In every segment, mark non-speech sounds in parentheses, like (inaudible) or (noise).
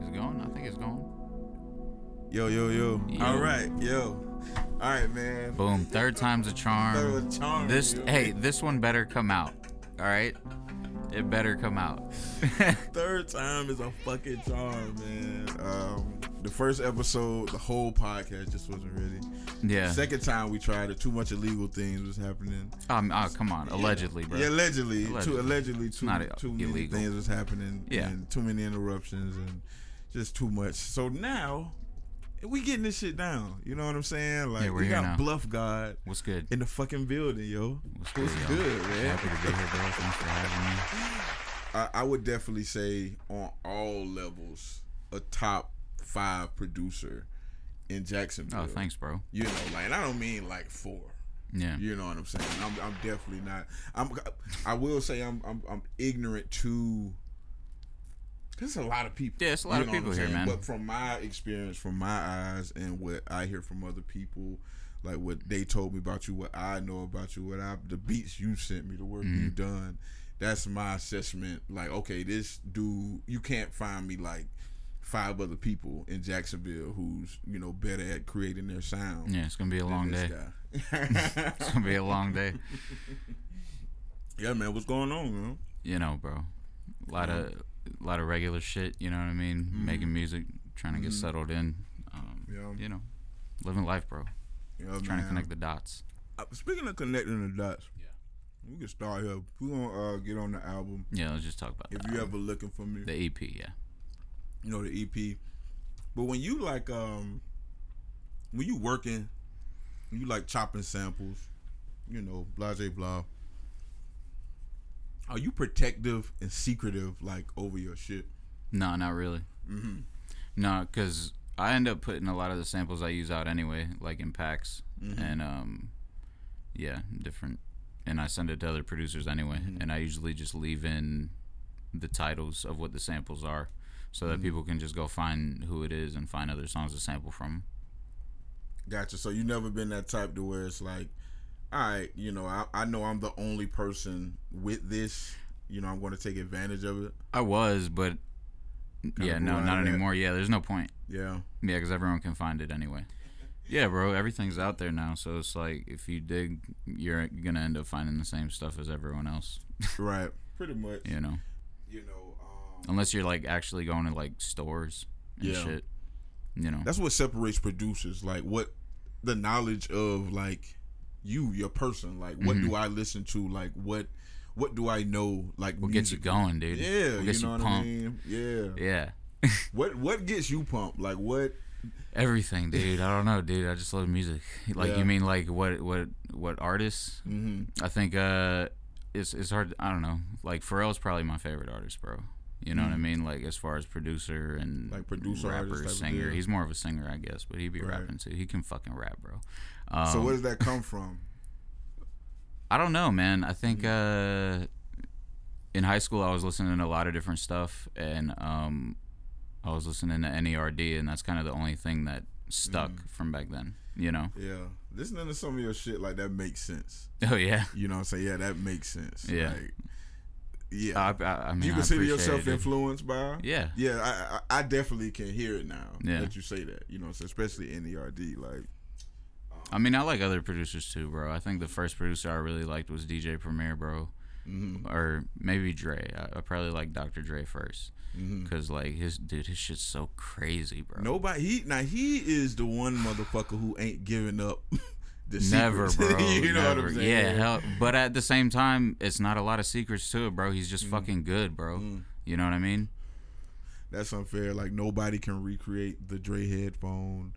Is it going? I think it's going. Yo, yo, yo. Yo. All right, yo. All right, man. Boom. Third time's a charm. Third was charm, This yo. hey, this one better come out. All right. It better come out. (laughs) Third time is a fucking charm, man. Um, the first episode, the whole podcast just wasn't ready. yeah. Second time we tried it, too much illegal things was happening. Um, oh, come on. Allegedly, bro. Yeah, allegedly, Allegedly. too allegedly, too, not too many illegal. things was happening. Yeah. and too many interruptions and just too much. So now we getting this shit down. You know what I'm saying? Like Yeah, we're we here got now. Bluff God What's good? in the fucking building, yo. What's What's y'all? good, man? Happy to be here, bro. Thanks for having me. I, I would definitely say on all levels a top five producer in Jacksonville. Oh, thanks, bro. You know, like and I don't mean like four. Yeah. You know what I'm saying? I'm, I'm definitely not. I'm. I will say I'm. I'm, I'm ignorant to. There's a lot of people. Yeah, it's a lot You of know what people here, saying? man. But from my experience, from my eyes, and what I hear from other people, like what they told me about you, what I know about you, what I the beats you sent me, the work Mm-hmm. you've done. That's my assessment. Like, okay, this dude, you can't find me like five other people in Jacksonville who's you know better at creating their sound. Yeah, it's gonna be a long day. (laughs) (laughs) It's gonna be a long day. yeah, man, what's going on, man? You know, bro. A lot of, a lot of regular shit. You know what I mean? Making music, trying to get settled in. Um, Yeah. You know, living life, bro. Yeah, Trying to connect the dots. Uh, speaking of connecting the dots, Yeah. we can start here. We're gonna uh, get on the album. Yeah, let's just talk about it. If that. you ever looking for me, the EP, yeah. You know the EP. But when you like, um, when you working, you like chopping samples, you know, blah blah blah. Are you protective and secretive like over your shit? No, not really. Mm-hmm. No, because I end up putting a lot of the samples I use out anyway, like in packs, Mm-hmm. and um, yeah, different. And I send it to other producers anyway, Mm-hmm. and I usually just leave in the titles of what the samples are, so Mm-hmm. that people can just go find who it is and find other songs to sample from. Gotcha. So you never been that type to where it's like, all right, you know, I, I know I'm the only person with this. You know, I'm going to take advantage of it. I was, but yeah, no, not of that. anymore. Yeah, there's no point. Yeah. Yeah, because everyone can find it anyway. Yeah, bro, everything's out there now, so it's like if you dig, you're gonna end up finding the same stuff as everyone else. (laughs) Right. Pretty much. You know. You unless you're like actually going to like stores and Yeah. shit. You know, that's what separates producers. Like what the knowledge of like you, your person. Like what Mm-hmm. do I listen to? Like what what do I know? Like what gets you going, dude? Yeah, what you gets know you what I pumped? mean. Yeah. Yeah, (laughs) What what gets you pumped? Like what? everything, dude. I don't know, dude. I just love music. (laughs) Like Yeah. you mean like what what what artists? hmm I think uh, it's it's hard. I don't know. Like Pharrell's probably my favorite artist, bro. You know what I mean? Like as far as producer and Mm. Like producer, rapper, singer. He's more of a singer, I guess, but he be Right. rapping too. He can fucking rap, bro. Um, So where does that come from? (laughs) I don't know, man. I think uh, in high school I was listening to a lot of different stuff, and um, I was listening to NERD, and that's kind of the only thing that stuck Mm. from back then. You know? Yeah, listening to some of your shit like that makes sense. (laughs) Oh yeah. You know what I'm saying? Yeah, that makes sense. Yeah. Like, yeah. I, I, I mean, you consider yourself it, influenced by? Yeah. Yeah, I, I I definitely can hear it now Yeah. that you say that. You know, so especially in NERD, like I mean, I like other producers too, bro. I think the first producer I really liked was DJ Premier, bro, mm-hmm, or maybe Dre. I, I probably like Dr. Dre first, mm-hmm. cause like his dude, his shit's so crazy, bro. nobody he now he is the one motherfucker who ain't giving up (laughs) the Never, secrets. (laughs) bro. you know never. what I'm saying? Yeah, hell, but at the same time, it's not a lot of secrets to it, bro. He's Mm. just fucking good, bro. You know what I mean? That's unfair. Like nobody can recreate the Dre headphone.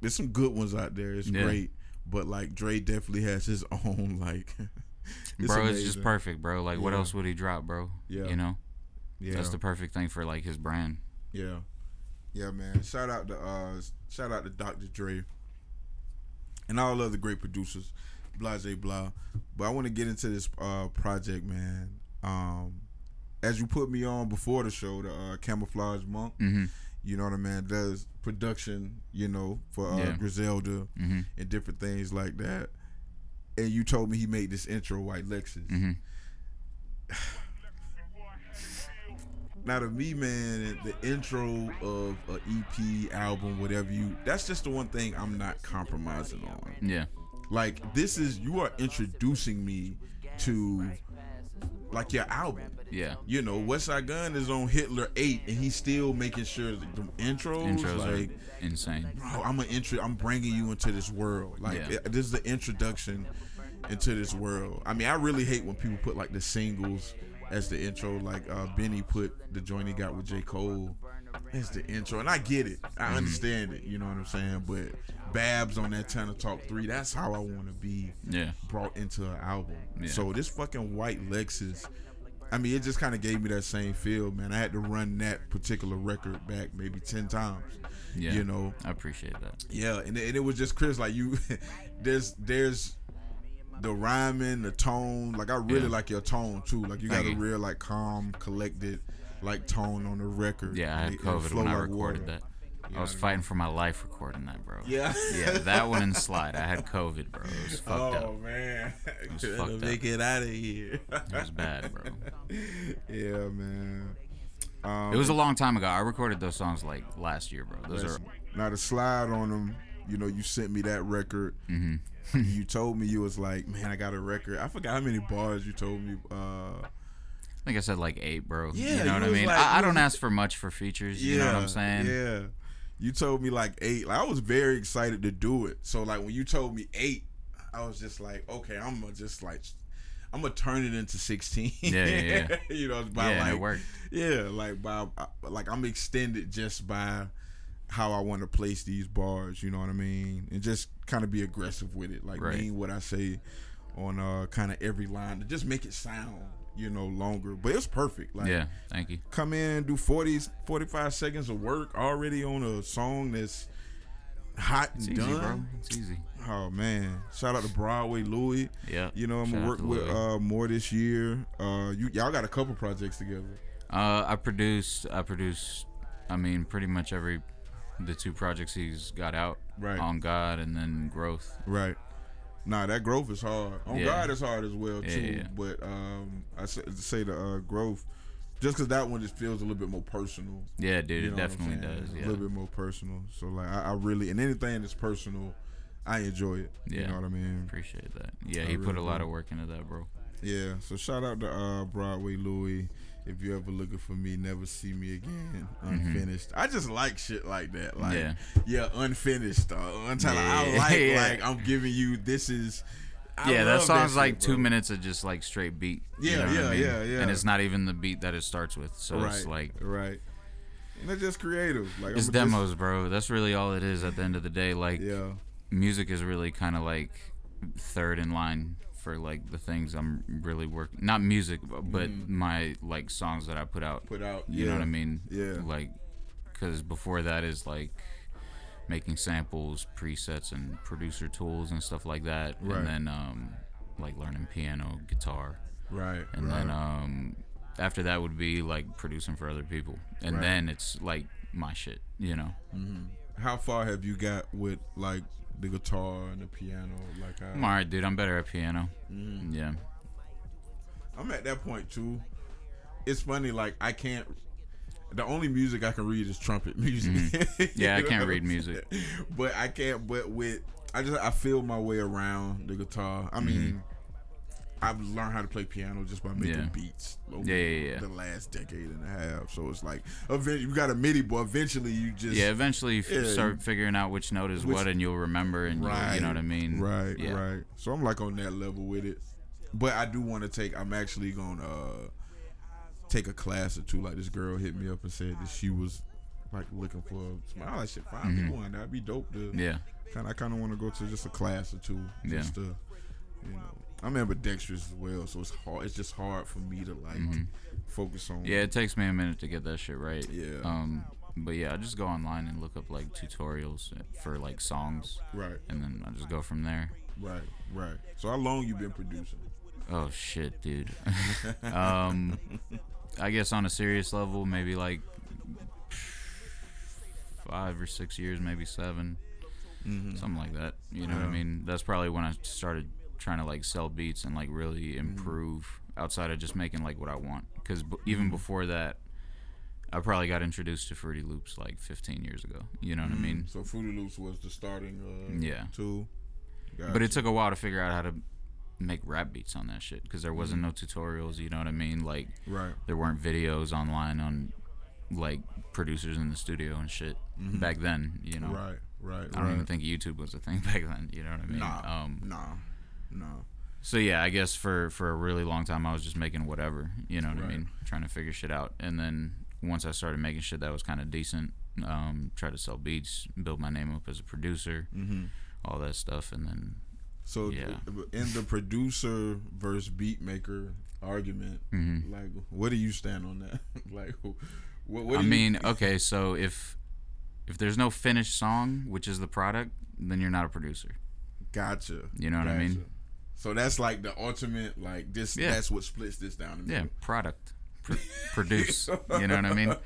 There's some good ones out there. It's Yeah. great, but like Dre definitely has his (laughs) own like. (laughs) it's bro, it's just perfect, bro. Like, what Yeah. else would he drop, bro? Yeah. You know, Yeah, that's the perfect thing for like his brand. yeah, yeah, man. Shout out to uh, shout out to Dr. Dre and all other great producers. blah, blah. blah. But I want to get into this uh project, man. Um, as you put me on before the show, the uh, Camoflauge Monk. hmm You know what I mean? Does production, you know, for uh, Yeah. Griselda hmm and different things like that. And you told me he made this intro, White Lexus. (sighs) (sighs) (sighs) hmm now to me, man, the intro of a EP album, whatever you, that's just the one thing I'm not compromising on. Yeah. Like this is you are introducing me to like your album. Yeah. You know, Westside Gunn is on Hitler Eight, and he's still making sure the intros, Intros like, are insane. bro, I'm an intro. I'm bringing you into this world. Like Yeah. it- this is the introduction into this world. I mean, I really hate when people put like the singles as the intro. Like uh, Benny put the joint he got with J Cole as the intro, and I get it. I Mm-hmm. understand it. You know what I'm saying? But Babs on that Tana Talk Three, that's how I want to be Yeah. brought into an album. Yeah. So this fucking white Lexus, I mean, it just kind of gave me that same feel, man. I had to run that particular record back maybe ten times. Yeah. You know, I appreciate that. yeah, and, and it was just Chris. Like you, (laughs) there's there's the rhyming, the tone. Like I really Yeah. like your tone too. Like you got Thank a real like calm, collected, like tone on the record. Yeah, I had it- it COVID flow when I like recorded water. that. You I was know what fighting for my life recording that, bro. Yeah. Yeah, (laughs) that one and slide. I had COVID, bro. It was fucked oh up. Oh man, was (laughs) Gotta fucked up. make it out of here. It was bad, bro. (laughs) yeah, man. Um, It was a long time ago. I recorded those songs like last year, bro. Those are now to slide on them. You know, you sent me that record. Mm-hmm. you told me you was like, man, I got a record. I forgot how many bars you told me. Uh, I think I said like eight, bro. Yeah, you know what I mean. like- I, I don't ask for much for features. yeah, You know what I'm saying? Yeah. You told me like eight. Like, I was very excited to do it. So like when you told me eight, I was just like, okay, I'm gonna just like, I'm gonna turn it into sixteen. Yeah, yeah, yeah. (laughs) you know, by Yeah, like, it worked. Yeah, like by like I'm extended just by how I want to place these bars. You know what I mean, and just kind of be aggressive with it, like Right. mean what I say on uh kind of every line to just make it sound you know longer. But it's perfect. Like Yeah. Thank you. come in do 40 45 seconds of work already on a song that's hot and easy, done. bro. It's easy. Oh man! Shout out to Broadway Louis. Yeah. You know I'm gonna work with uh more this year. Uh, you y'all got a couple projects together. Uh, I produced. I produced. I mean, pretty much every the two projects he's got out. Right. On God and then Growth. Right. Nah, that growth is hard. On Yeah. God is hard as well too. yeah, yeah. But um, I say, say the uh, growth, just because that one just feels a little bit more personal. Yeah, dude. You it know I'm definitely does. A little bit more personal. So like, I, I really and anything that's personal, I enjoy it. Yeah, You know what I mean? Appreciate that. Yeah, I he put a lot do. of work into that, bro. Yeah. So shout out to uh, Broadway Louis. If you're ever looking for me, never see me again. Unfinished. I just like shit like that. Like yeah, Mm-hmm. Yeah. unfinished. Uh, until I like (laughs) yeah. like I'm giving you this is. I yeah, that song's shit, like two bro. minutes of just like straight beat. you Yeah, know what I yeah, mean? yeah, yeah. And it's not even the beat that it starts with. So right, it's like right. And it's just creative. Like it's I'm just- demos, bro. That's really all it is at the end of the day. Like Yeah. music is really kind of like third in line for like the things I'm really working. Not music, bu- but my like songs that I put out. Mm-hmm. Put out. You yeah. know what I mean? Yeah. Like, because before that is like making samples, presets, and producer tools and stuff like that. Right. And then um, like learning piano, guitar, Right. and right. then um, after that would be like producing for other people, and Right. then it's like my shit. You know? How far have you got with like the guitar and the piano? Like how, I'm alright, dude. I'm better at piano. Mm-hmm. Yeah. I'm at that point too. It's funny, like I can't. The only music I can read is trumpet music. Mm-hmm. (laughs) Yeah, I can't read music. but I can't. But with I just I feel my way around the guitar. I mean, I've learned how to play piano just by making Mm-hmm. Yeah. beats over Yeah, yeah, yeah. the last decade and a half. So it's like, eventually, you got a MIDI, but eventually you just Yeah, eventually you Yeah. start figuring out which note is Which- what, and you'll remember, and Right. you know what I mean. Right, Yeah. right. So I'm like on that level with it. But I do want to take I'm actually gonna uh take a class or two. Like this girl hit me up and said that she was like looking for a smile. I should find me one. That'd be dope to Mm-hmm. Yeah, kinda I kinda wanna go to just a class or two. Yeah. Just to you know I'm ambidextrous as well, so it's hard it's just hard for me to like focus on Mm-hmm. yeah. It takes me a minute to get that shit right. Yeah. Um, but yeah, I just go online and look up like tutorials for like songs, Right, and then I just go from there. right, right. So how long you been producing? Oh shit, dude. (laughs) um, I guess on a serious level, maybe like five or six years, maybe 7 something like that. You know what I mean? That's probably when I started trying to like sell beats and like really mm-hmm. improve outside of just making like what I want. Because b- even mm-hmm. before that, I probably got introduced to Fruity Loops like 15 years ago. You know what I mean? Mm-hmm. So Fruity Loops was the starting. Uh, Yeah. Tool. But it took a while to figure out how to make rap beats on that shit because there wasn't no tutorials. You know what I mean? Like right. there weren't videos online on like producers in the studio and shit back then. You know, Right. Right. I don't right. even think YouTube was a thing (laughs) back then. You know what I mean? Nah. Um, Nah. Nah. so yeah, I guess for for a really long time I was just making whatever. You know what I mean? Trying to figure shit out, and then once I started making shit that was kind of decent, um, try to sell beats, build my name up as a producer, Mm-hmm. all that stuff, and then So Yeah. in the producer versus beat maker argument, mhm. like, what do you stand on that? (laughs) like, what? what I do you- mean, okay, so if if there's no finished song, which is the product, then you're not a producer. gotcha. You know what I mean? So that's like the ultimate, like this. Yeah. That's what splits this down. Yeah, product. Pr- produce. You know what I mean?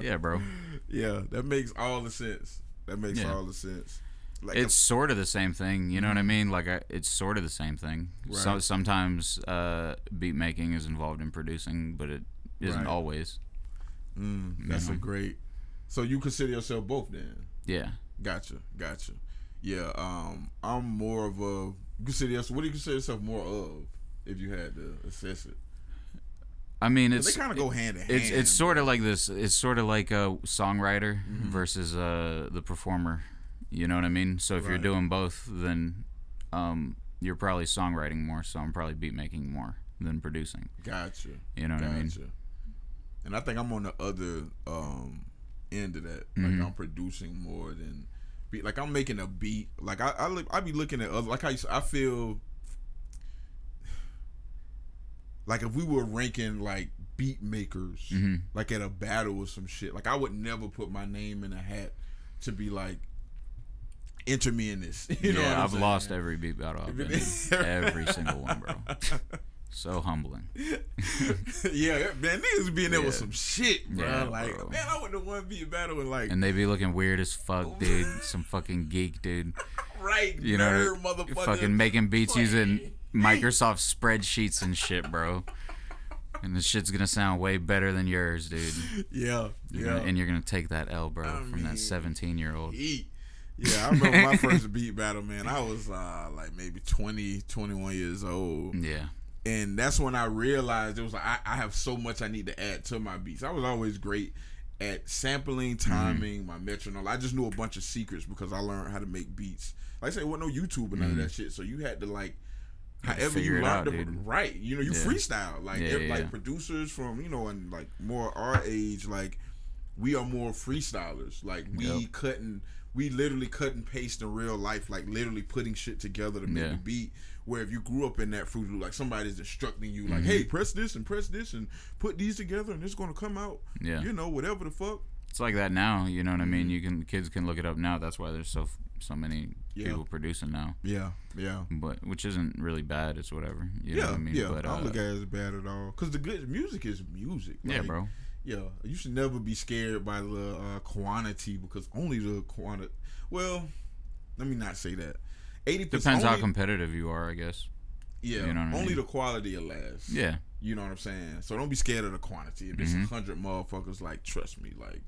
Yeah, bro. Yeah, that makes all the sense. That makes Yeah. all the sense. Like It's sort of the same thing. You know what I mean? Like, I, it's sort of the same thing. So sometimes uh, beat making is involved in producing, but it isn't Right. always. mm, that's a know. great. So you consider yourself both then? Yeah. Gotcha, gotcha. Yeah, um, I'm more of a. You consider yourself. What do you consider yourself more of? If you had to assess it, I mean, it's they kind of go hand in hand. it's it's sort of like this. It's sort of like a songwriter Mm-hmm. versus uh, the performer. You know what I mean? So if you're doing both, then um, you're probably songwriting more. So I'm probably beat making more than producing. Gotcha. You know what I mean? And I think I'm on the other um, end of that. Like I'm producing more than beat. Like I'm making a beat. Like I I, look, I be looking at other. Like I I feel. Like if we were ranking like beat makers, hmm like at a battle or some shit, like I would never put my name in a hat to be like, enter me in this. (laughs) You know, yeah, I'm I've saying? lost every beat battle I've been in. every single one, bro. (laughs) So humbling. (laughs) yeah, man, niggas being there with some shit, bro. Yeah, like, bro. man, I would the one beat battle and like, And they be looking weird as fuck, (laughs) dude. Some fucking geek, dude. right, You know, fucking making beats using Microsoft spreadsheets and shit, bro. And the shit's gonna sound way better than yours, dude. Yeah, You're yeah. gonna- and you're gonna take that L, bro, I from mean, that 17 year old. Eat. Yeah, I remember my (laughs) first beat battle, man. I was uh, like maybe 20, 21 years old. Yeah. And that's when I realized it was like I, I have so much I need to add to my beats. I was always great at sampling, Mm-hmm. timing, my metronome. I just knew a bunch of secrets because I learned how to make beats. Like I said, wasn't no YouTube and none of that shit. So you had to like, Mm-hmm. however you learned to right. You know, you Yeah. freestyle. Like Yeah, yeah, like producers from you know and like more our age, like we are more freestylers. Like we Yep. couldn't. We literally cut and paste in real life, like literally putting shit together to make a beat. Where if you grew up in that fruit loop, like somebody's instructing you, Mm-hmm. like, "Hey, press this and press this and put these together, and it's gonna come out." Yeah. You know, whatever the fuck. It's like that now. You know what I mean? You can kids can look it up now. That's why there's so so many Yeah. people producing now. Yeah, yeah, But which isn't really bad. It's whatever. You know yeah, what I mean? yeah. But, I don't uh, look at it as bad at all. Cause the good music is music. yeah, bro. Yeah, you should never be scared by the uh, quantity because only the quantity. Well, let me not say that. Eighty Depends percent. how competitive you are, I guess. Yeah, you know what I only mean? the quality will last. Yeah. You know what I'm saying? So don't be scared of the quantity. If there's a Mhm. hundred motherfuckers, like trust me, like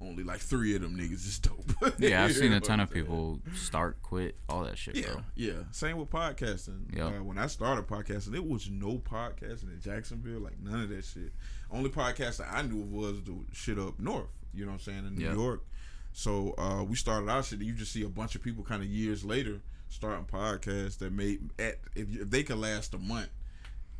only like three of them niggas is dope. (laughs) Yeah, I've seen a ton of people start, quit, all that shit, Yeah, bro. yeah. Same with podcasting. Yeah. Uh, when I started podcasting, there was no podcasting in Jacksonville, like none of that shit. Only podcast that I knew of was the shit up north. You know what I'm saying in New Yeah. York. So uh, we started our shit. You just see a bunch of people kind of years later starting podcasts that may at if, if they could last a month.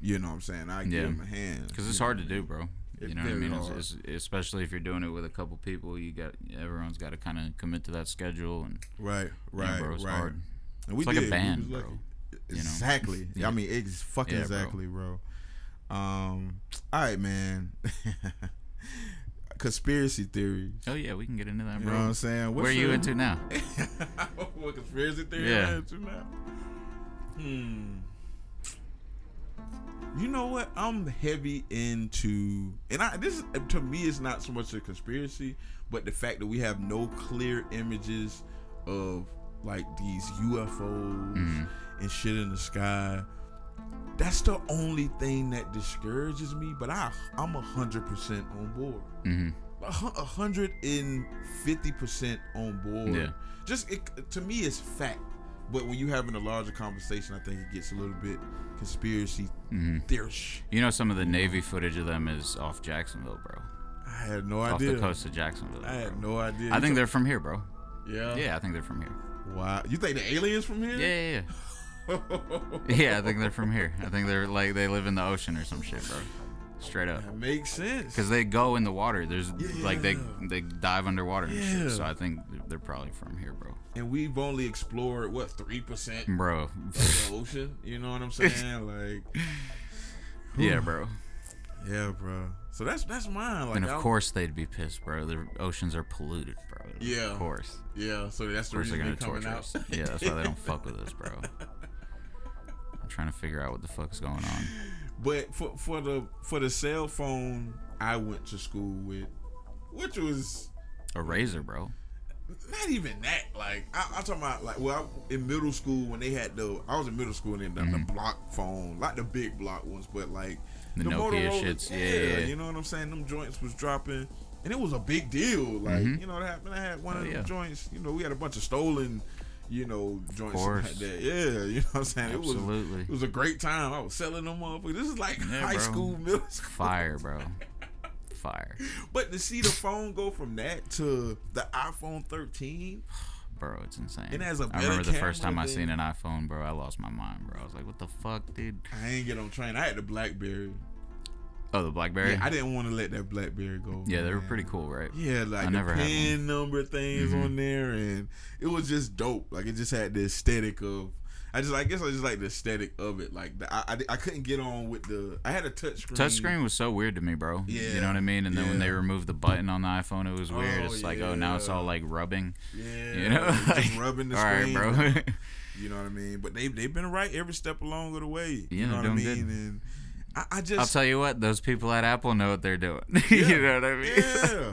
You know what I'm saying? I give Yeah. them a hand Because it's hard to do, bro. It's You know what I mean? It's, it's, especially if you're doing it with a couple people, you got everyone's got to kind of commit to that schedule, and Right, right, bro, it's right. hard. And we It's like a did. Band, bro. lucky. you know? Exactly. Yeah. (laughs) I mean, it's fucking Yeah, bro. exactly, bro. Um. All right, man. (laughs) Conspiracy theories. Oh yeah, we can get into that, Bro. You know what I'm saying? Where are you into now? (laughs) what conspiracy theory Yeah. into now? Hmm. You know what? I'm heavy into, and I this to me is not so much a conspiracy, but the fact that we have no clear images of like these UFOs Mhm. and shit in the sky. That's the only thing that discourages me. But I, I'm a hundred percent on board. Hmm A hundred and fifty percent on board. Yeah. Just it, to me, it's fact. But when you're having a larger conversation, I think it gets a little bit conspiracy theorish. You know, some of the Navy footage of them is off Jacksonville, bro. I had no Off idea. the coast of Jacksonville. I had bro. no idea. I think they're from here, bro. Yeah. Yeah, I think they're from here. Wow. You think the aliens from here? Yeah, yeah, yeah. (laughs) (laughs) Yeah, I think they're from here. I think they're like they live in the ocean or some shit, bro. Straight up. That makes sense. Because they go in the water. There's like they they dive underwater and Yeah. shit. So I think they're probably from here, bro. and we've only explored what three percent Bro. of the ocean. You know what I'm (laughs) saying? Like, yeah, bro. yeah, bro. So that's that's mine. Like, And of I- course they'd be pissed, bro. The oceans are polluted, bro. Yeah. Of course. yeah. So that's the course they're gonna torture out. us. Yeah, that's why they don't fuck with us, bro. (laughs) I'm trying to figure out what the fuck's going on. But for for the for the cell phone I went to school with, which was A Razr, bro. not even that. Like I, I'm talking about like well I, in middle school when they had the I was in middle school and then the, Mm-hmm. the block phone, like the big block ones, but like The Nokia shits, yeah, yeah. You know what I'm saying? Them joints was dropping, and it was a big deal. Like Mhm. you know what happened? I had one Oh, of them yeah. joints. You know we had a bunch of stolen. You know, joints like that. Yeah, (laughs) you know what I'm saying? It was it was a great time. I was selling them motherfuckers. This is like Yeah, high bro. school, middle school. Fire, bro. (laughs) Fire. But to see the phone go from that to the iPhone 13, (sighs) Bro, it's insane. It has a I remember the first time I seen an iPhone, bro. I lost my mind, bro. I was like, "What the fuck, dude?" I ain't get on train. I had the BlackBerry. Oh, the BlackBerry. Yeah, I didn't want to let that BlackBerry go. Yeah, they were pretty cool, right? Yeah, like I the pin number things Mhm. on there, and it was just dope. Like it just had the aesthetic of. I just, I guess, I just like the aesthetic of it. Like the, I, I, I couldn't get on with the. I had a touch screen. Touchscreen was so weird to me, bro. Yeah, You know what I mean? And then when they removed the button on the iPhone, it was weird. Oh, it's like, oh, now it's all like rubbing. Yeah, You know? just (laughs) Like, rubbing the all right, screen. bro. (laughs) You know what I mean? But they they've been right every step along of the way. Yeah, you know what I mean? good. And I, I I'll tell you what, those people at Apple know what they're doing. (laughs) Yeah. you know what I mean? yeah.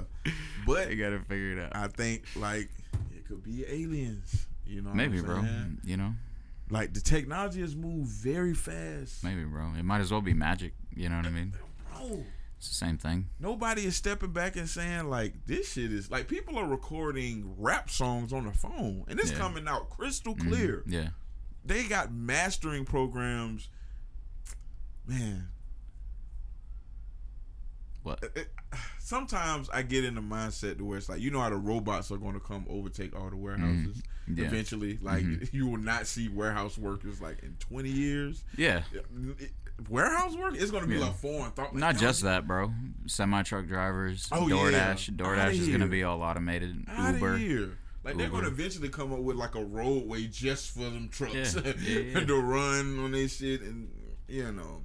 But (laughs) they gotta figure it out. I think like it could be aliens. You know, Maybe, bro. You know, Like the technology has moved very fast. maybe, bro. It might as well be magic. You know what I mean? Bro, It's the same thing. nobody is stepping back and saying like this shit is like people are recording rap songs on the phone and it's Yeah. coming out crystal Mhm. clear. Yeah. They got mastering programs. Man, What? it- sometimes I get in the mindset to where it's like you know how the robots are going to come overtake all the warehouses Mm-hmm. Yeah. eventually. Like Mhm. (laughs) you will not see warehouse workers like in twenty years. Yeah. It- warehouse work is going to be Yeah. like foreign thought. Not just that, bro. Semi truck drivers, Oh, yeah. DoorDash. Outta DoorDash is gonna be all automated. out Uber. here. Like they're Uber. going to eventually come up with like a roadway just for them trucks Yeah. (laughs) Yeah, yeah. to run on their shit, and you know.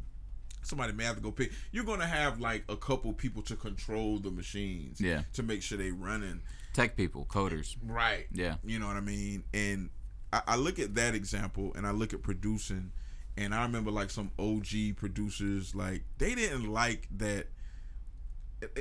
Somebody may have to go pick. You're gonna have like a couple people to control the machines, Yeah. to make sure they're running Tech people, coders. right. Yeah. You know what I mean? And I, I look at that example and I look at producing and I remember like some OG producers, like they didn't like that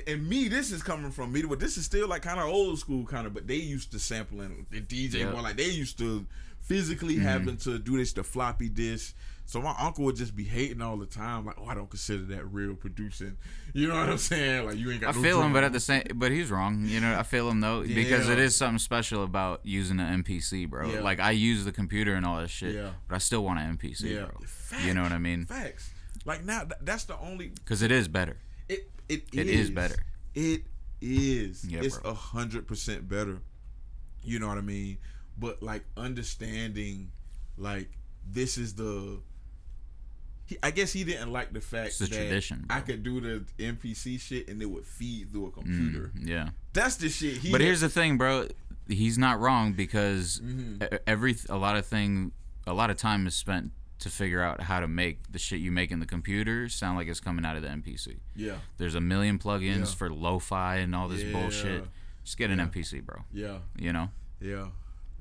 and me, this is coming from me, but this is still like kind of old school kind of, but they used to sampling the DJ Yeah. more like they used to physically Mm-hmm. having to do this the floppy disk. So my uncle would just be hating all the time, like, oh, I don't consider that real producing. You know what I'm saying? Like you ain't got I no feel him, but at the same, but he's wrong. You know, I feel him though because it is something special about using an MPC, bro. Yeah. Like I use the computer and all that shit, Yeah. but I still want an MPC, Yeah. bro. You know what I mean? Facts. Like now, th- that's the only Because it is better. It it, It is better. It is. Yeah, it's a hundred percent better. You know what I mean? But like understanding, like this is the. He, I guess he didn't like the fact It's the that tradition, I could do the MPC shit and it would feed through a computer. Mm, yeah. That's the shit. He But here's the thing, bro. He's not wrong because Mhm. e- every a lot of thing, a lot of time is spent to figure out how to make the shit you make in the computer sound like it's coming out of the MPC. yeah, There's a million plugins Yeah. for lo-fi and all this Yeah. bullshit. Just get an Yeah. MPC, bro. yeah, You know, yeah,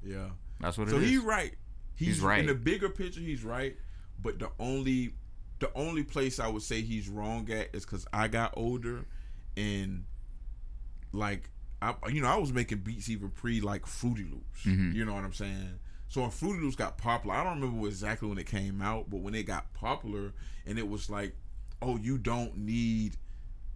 yeah. that's what it is. So he's right. He's, He's right. In the bigger picture, he's right. But the only the only place I would say he's wrong at is because I got older and like I you know I was making beats even pre like Fruity Loops. Mhm. You know what I'm saying? So when Fruity Loops got popular, I don't remember exactly when it came out, but when it got popular, and it was like, oh, you don't need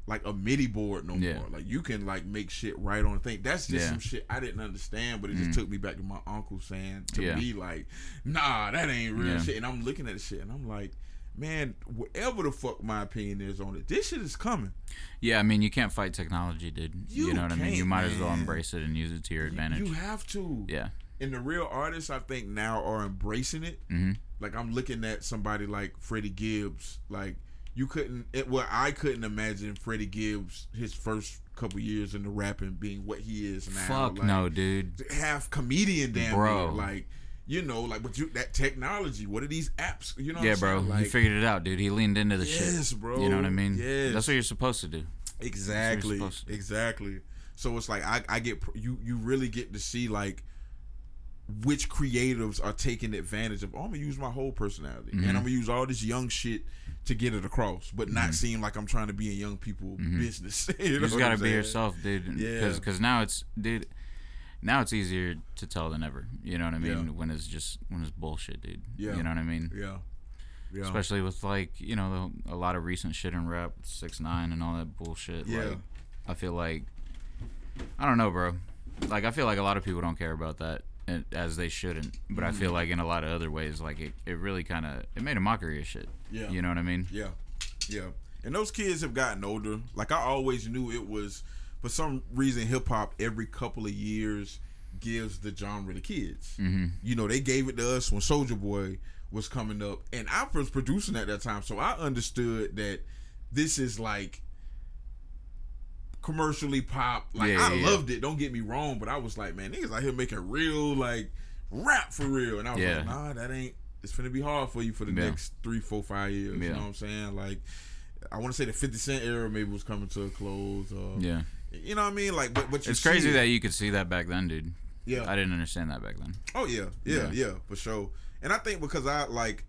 like a MIDI board no Yeah. more. Like you can like make shit right on the thing. That's just Yeah. some shit I didn't understand, but it just Mhm. took me back to my uncle saying to Yeah. me like, nah, that ain't real shit. And I'm looking at the shit and I'm like, man, whatever the fuck my opinion is on it, this shit is coming. Yeah, I mean, you can't fight technology, dude. You, You know what I mean? You might as well embrace it and use it to your advantage. You have to. yeah. And the real artists, I think now are embracing it. hmm Like I'm looking at somebody like Freddie Gibbs. Like you couldn't. It, well, I couldn't imagine Freddie Gibbs his first couple years in the rapping being what he is now. Fuck like, no, dude. half comedian damn Bro. near. Like you know, like but you that technology. What are these apps? You know? What Yeah, I'm bro. Like, he figured it out, dude. He leaned into the Yes, shit. bro. You know what I mean? Yes. That's what you're supposed to do. Exactly. to do. Exactly. So it's like I, I get you you really get to see like which creatives are taking advantage of. Oh, I'm gonna use my whole personality, Mhm. and I'm gonna use all this young shit to get it across, but not seem like I'm trying to be a young people Mhm. business. (laughs) you You know just gotta be saying? yourself, dude. Yeah. Because now it's, dude. Now it's easier to tell than ever. You know what I mean? Yeah. When it's just when it's bullshit, dude. Yeah. You know what I mean? Yeah. Yeah. Especially with like you know the, a lot of recent shit in rap, six nine and all that bullshit. Yeah. Like, I feel like I don't know, bro. Like I feel like a lot of people don't care about that as they shouldn't. But I feel Mm-hmm. like in a lot of other ways, like it, it really kind of it made a mockery of shit. Yeah. You know what I mean? Yeah, yeah. And those kids have gotten older. Like I always knew it was for some reason hip hop every couple of years gives the genre to kids. hmm You know, they gave it to us when Soulja Boy was coming up, and I was producing at that time, so I understood that this is like commercially pop. Like Yeah, I yeah, loved it. Don't get me wrong, but I was like, man, niggas out here making real like rap for real, and I was Yeah. like, nah, that ain't. It's gonna be hard for you for the next three, four, five years. You know what I'm saying? Like, I want to say the 50 Cent era maybe was coming to a close. Or, Yeah. You know what I mean? Like, but but It's crazy it. that you could see that back then, dude. yeah. I didn't understand that back then. Oh yeah, yeah, Yeah. yeah, for sure. And I think because I like,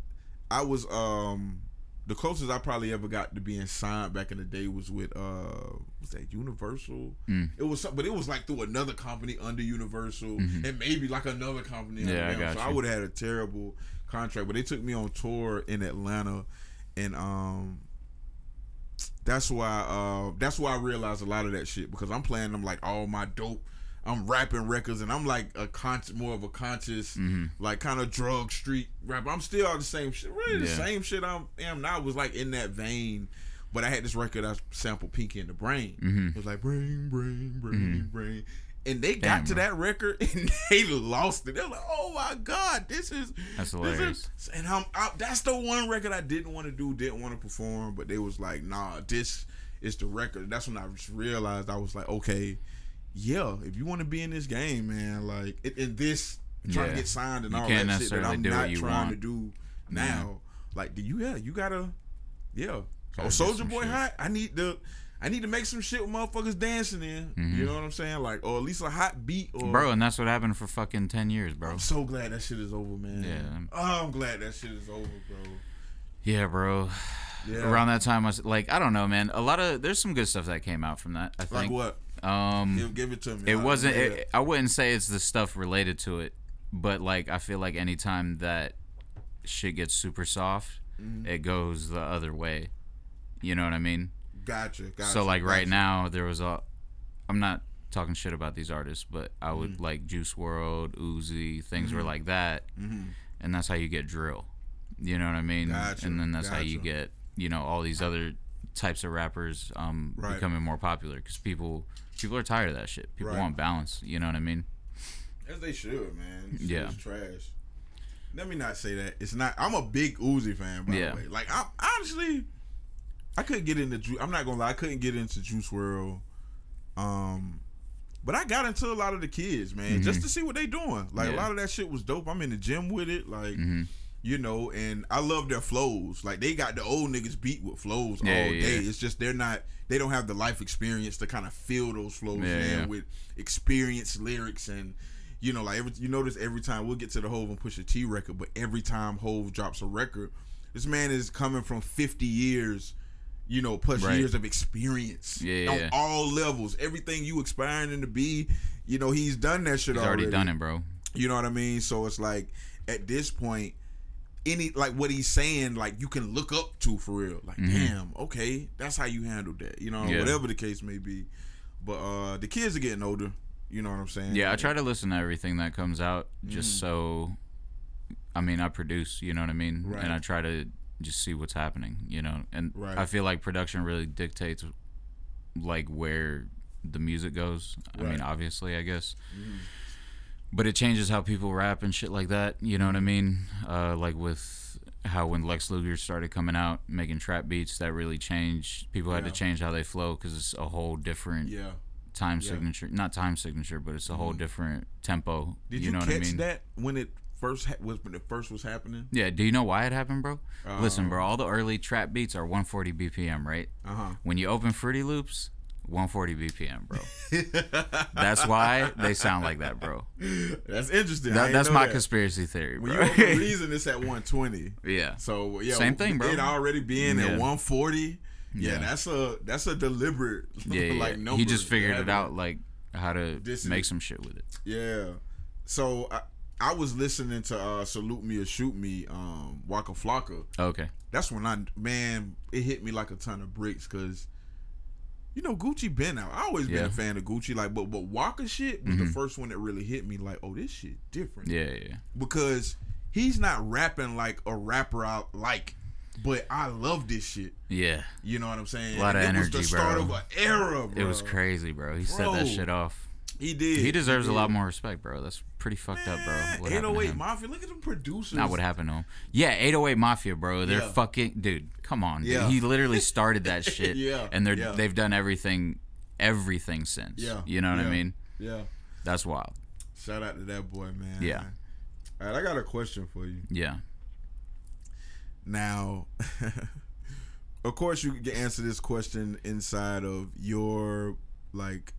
I was um the closest I probably ever got to being signed back in the day was with uh was that Universal? Mm. It was but it was like through another company under Universal Mhm. and maybe like another company. under Yeah, I got so I would have had a terrible contract, but they took me on tour in Atlanta, and um. That's why uh that's why I realized a lot of that shit because I'm playing them like all my dope I'm rapping records and I'm like a con more of a conscious hmm like kind of drug street rap. I'm still all the same shit. Really the Yeah. same shit I'm am now was like in that vein. But I had this record I sampled Pinky in the Brain. hmm It was like brain, brain, brain, brain. And they got Damn, to bro. that record (laughs) and they lost it. They're like, "Oh my god, this is That's this hilarious. is." And I'm, I, that's the one record I didn't want to do, didn't want to perform. But they was like, "Nah, this is the record." That's when I just realized I was like, "Okay, yeah, if you want to be in this game, man, like in, in this trying Yeah. to get signed and You all that shit that I'm not trying to do now. Like, do you? Yeah, you gotta. Yeah. Gotta Oh, Soulja Boy shit. hot. I need the I need to make some shit with motherfuckers dancing in. Mhm. You know what I'm saying? Like, or at least a hot beat. Or Bro, and that's what happened for fucking ten years, bro. I'm so glad that shit is over, man. Yeah. Oh, I'm glad that shit is over, bro. Yeah, bro. Yeah. Around that time, I was like, I don't know, man. A lot of there's some good stuff that came out from that. I like think. what? Um, Give, give it to me. it wasn't. yeah. It, I wouldn't say it's the stuff related to it, but like I feel like anytime that shit gets super soft, Mhm. it goes the other way. You know what I mean? Gotcha. Gotcha. so like right now there was a. I'm not talking shit about these artists, but I would Mm-hmm. like Juice WRLD, Uzi, things were Mhm. like that, Mhm. and that's how you get drill. You know what I mean? Gotcha, And then that's how you get you know all these other types of rappers um Right. becoming more popular because people people are tired of that shit. People Right. want balance. You know what I mean? As they should, man. Shit Yeah. trash. Let me not say that. It's not. I'm a big Uzi fan, by Yeah. the way. Like, I honestly, I couldn't get into. I'm not gonna lie. I couldn't get into Juice WRLD. Um, but I got into a lot of the kids, man, Mhm. just to see what they doing. Like a lot of that shit was dope. I'm in the gym with it, like hmm you know, and I love their flows. Like they got the old niggas beat with flows Yeah, all day. yeah. It's just they're not. They don't have the life experience to kind of feel those flows Yeah, with experienced lyrics and. You know, like every you notice every time we'll get to the Hove and Pusha T record, but every time Hove drops a record, this man is coming from fifty years, you know, plus Right. years of experience Yeah, on all levels. Everything you aspiring to be, you know, he's done that shit already. He's already done it, bro. You know what I mean? So it's like at this point, any like what he's saying, like you can look up to for real. Like, damn, okay, that's how you handled that. You know, Mm-hmm. Yeah. whatever the case may be. But uh the kids are getting older. You know what I'm saying? Yeah, I try to listen to everything that comes out just so I mean, I produce, you know what I mean? Right. And I try to just see what's happening, you know. And Right. I feel like production really dictates like where the music goes. I mean, obviously, I guess. But it changes how people rap and shit like that, you know what I mean? Uh like with how when Lex Luger started coming out making trap beats that really changed people had Yeah. to change how they flow cuz it's a whole different Yeah. time Yeah. signature not time signature but it's a whole different tempo Did you, you, know catch what i mean that when it first ha- was when it first was happening? yeah do you know why it happened bro listen Um, bro all the early trap beats are 140 bpm right Uh huh. when you open fruity loops 140 bpm bro that's why they sound like that bro That's interesting. That, that's my that. conspiracy theory When bro you open (laughs) Reason, it's at 120. yeah So yeah, Same thing, bro. It already being at 140. Yeah, Yeah. that's a that's a deliberate (laughs) yeah, yeah. like number. he just figured it out like how to This make some shit with it Yeah. So I, I was listening to uh, "Salute Me or Shoot Me," um, Waka Flocka. okay That's when I man, it hit me like a ton of bricks because. You know Gucci been out. I always been a fan of Gucci, like, but but Waka shit was the mm-hmm. first one that really hit me. Like, oh, this shit different. yeah yeah, yeah. because he's not rapping like a rapper I like, but I love this shit. yeah You know what I'm saying? A Lot of And it was energy, the start bro. of an era, bro. it was crazy bro he set that shit off He did. he deserves a did. lot more respect bro that's pretty fucked up bro Man, what happened to 808 him? Mafia. Look at them producers. Not what happened to him. Yeah, 808 Mafia, bro. They're Yeah. fucking dude. Come on, dude. Yeah. He (laughs) literally started that shit. Yeah, and they're yeah. they've done everything, everything since. Yeah, you know what yeah. I mean. Yeah. That's wild. Shout out to that boy, man. Yeah. All right, I got a question for you. Yeah, Now, (laughs) of course, you can answer this question inside of your like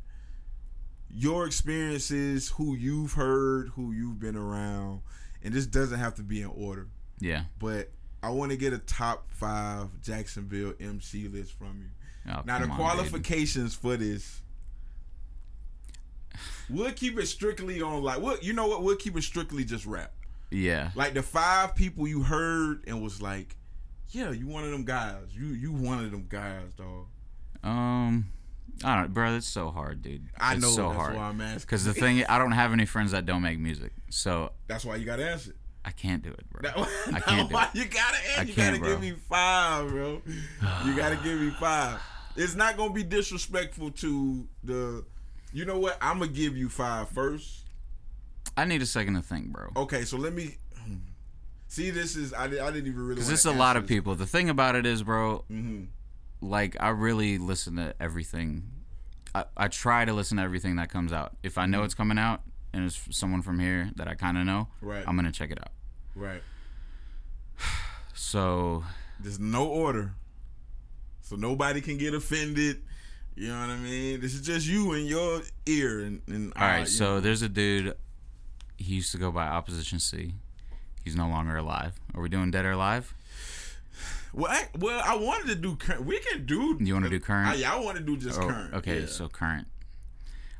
your experiences, who you've heard, who you've been around, and this doesn't have to be in order. yeah. But I want to get a top five Jacksonville MC list from you. Oh, Now the come on, qualifications for this. We'll keep it strictly on like what you know what we'll keep it strictly just rap. Yeah, Like the five people you heard and was like, yeah, you one of them guys. You you one of them guys, dog. um, I don't, bro. It's so hard, dude. I it's know so that's hard. why I'm asking. Because the thing, I don't have any friends that don't make music, so That's why you gotta answer. I can't do it, bro. That, I (laughs) can't do why it. you gotta answer. You gotta give me five, bro. You gotta give me five. It's not gonna be disrespectful to the. You know what? I'm gonna give you five first. I need a second to think, bro. Okay, so let me see. This is I, I didn't even really. Because it's a lot of people. The thing about it is, bro, Mm-hmm. Like I really listen to everything. I, I try to listen to everything that comes out. If I know Mm-hmm. it's coming out and it's someone from here that I kind of know, Right. I'm gonna check it out. Right. (sighs) So There's no order, so nobody can get offended. You know what I mean? This is just you and your ear. And, and all right, so there's a dude. He used to go by Opposition C. He's no longer alive. Are we doing Dead or Alive? Well, I, well, I wanted to do. Current. We can do. You wanna do current? I, yeah, I want to do just Or- current. okay, yeah. so current.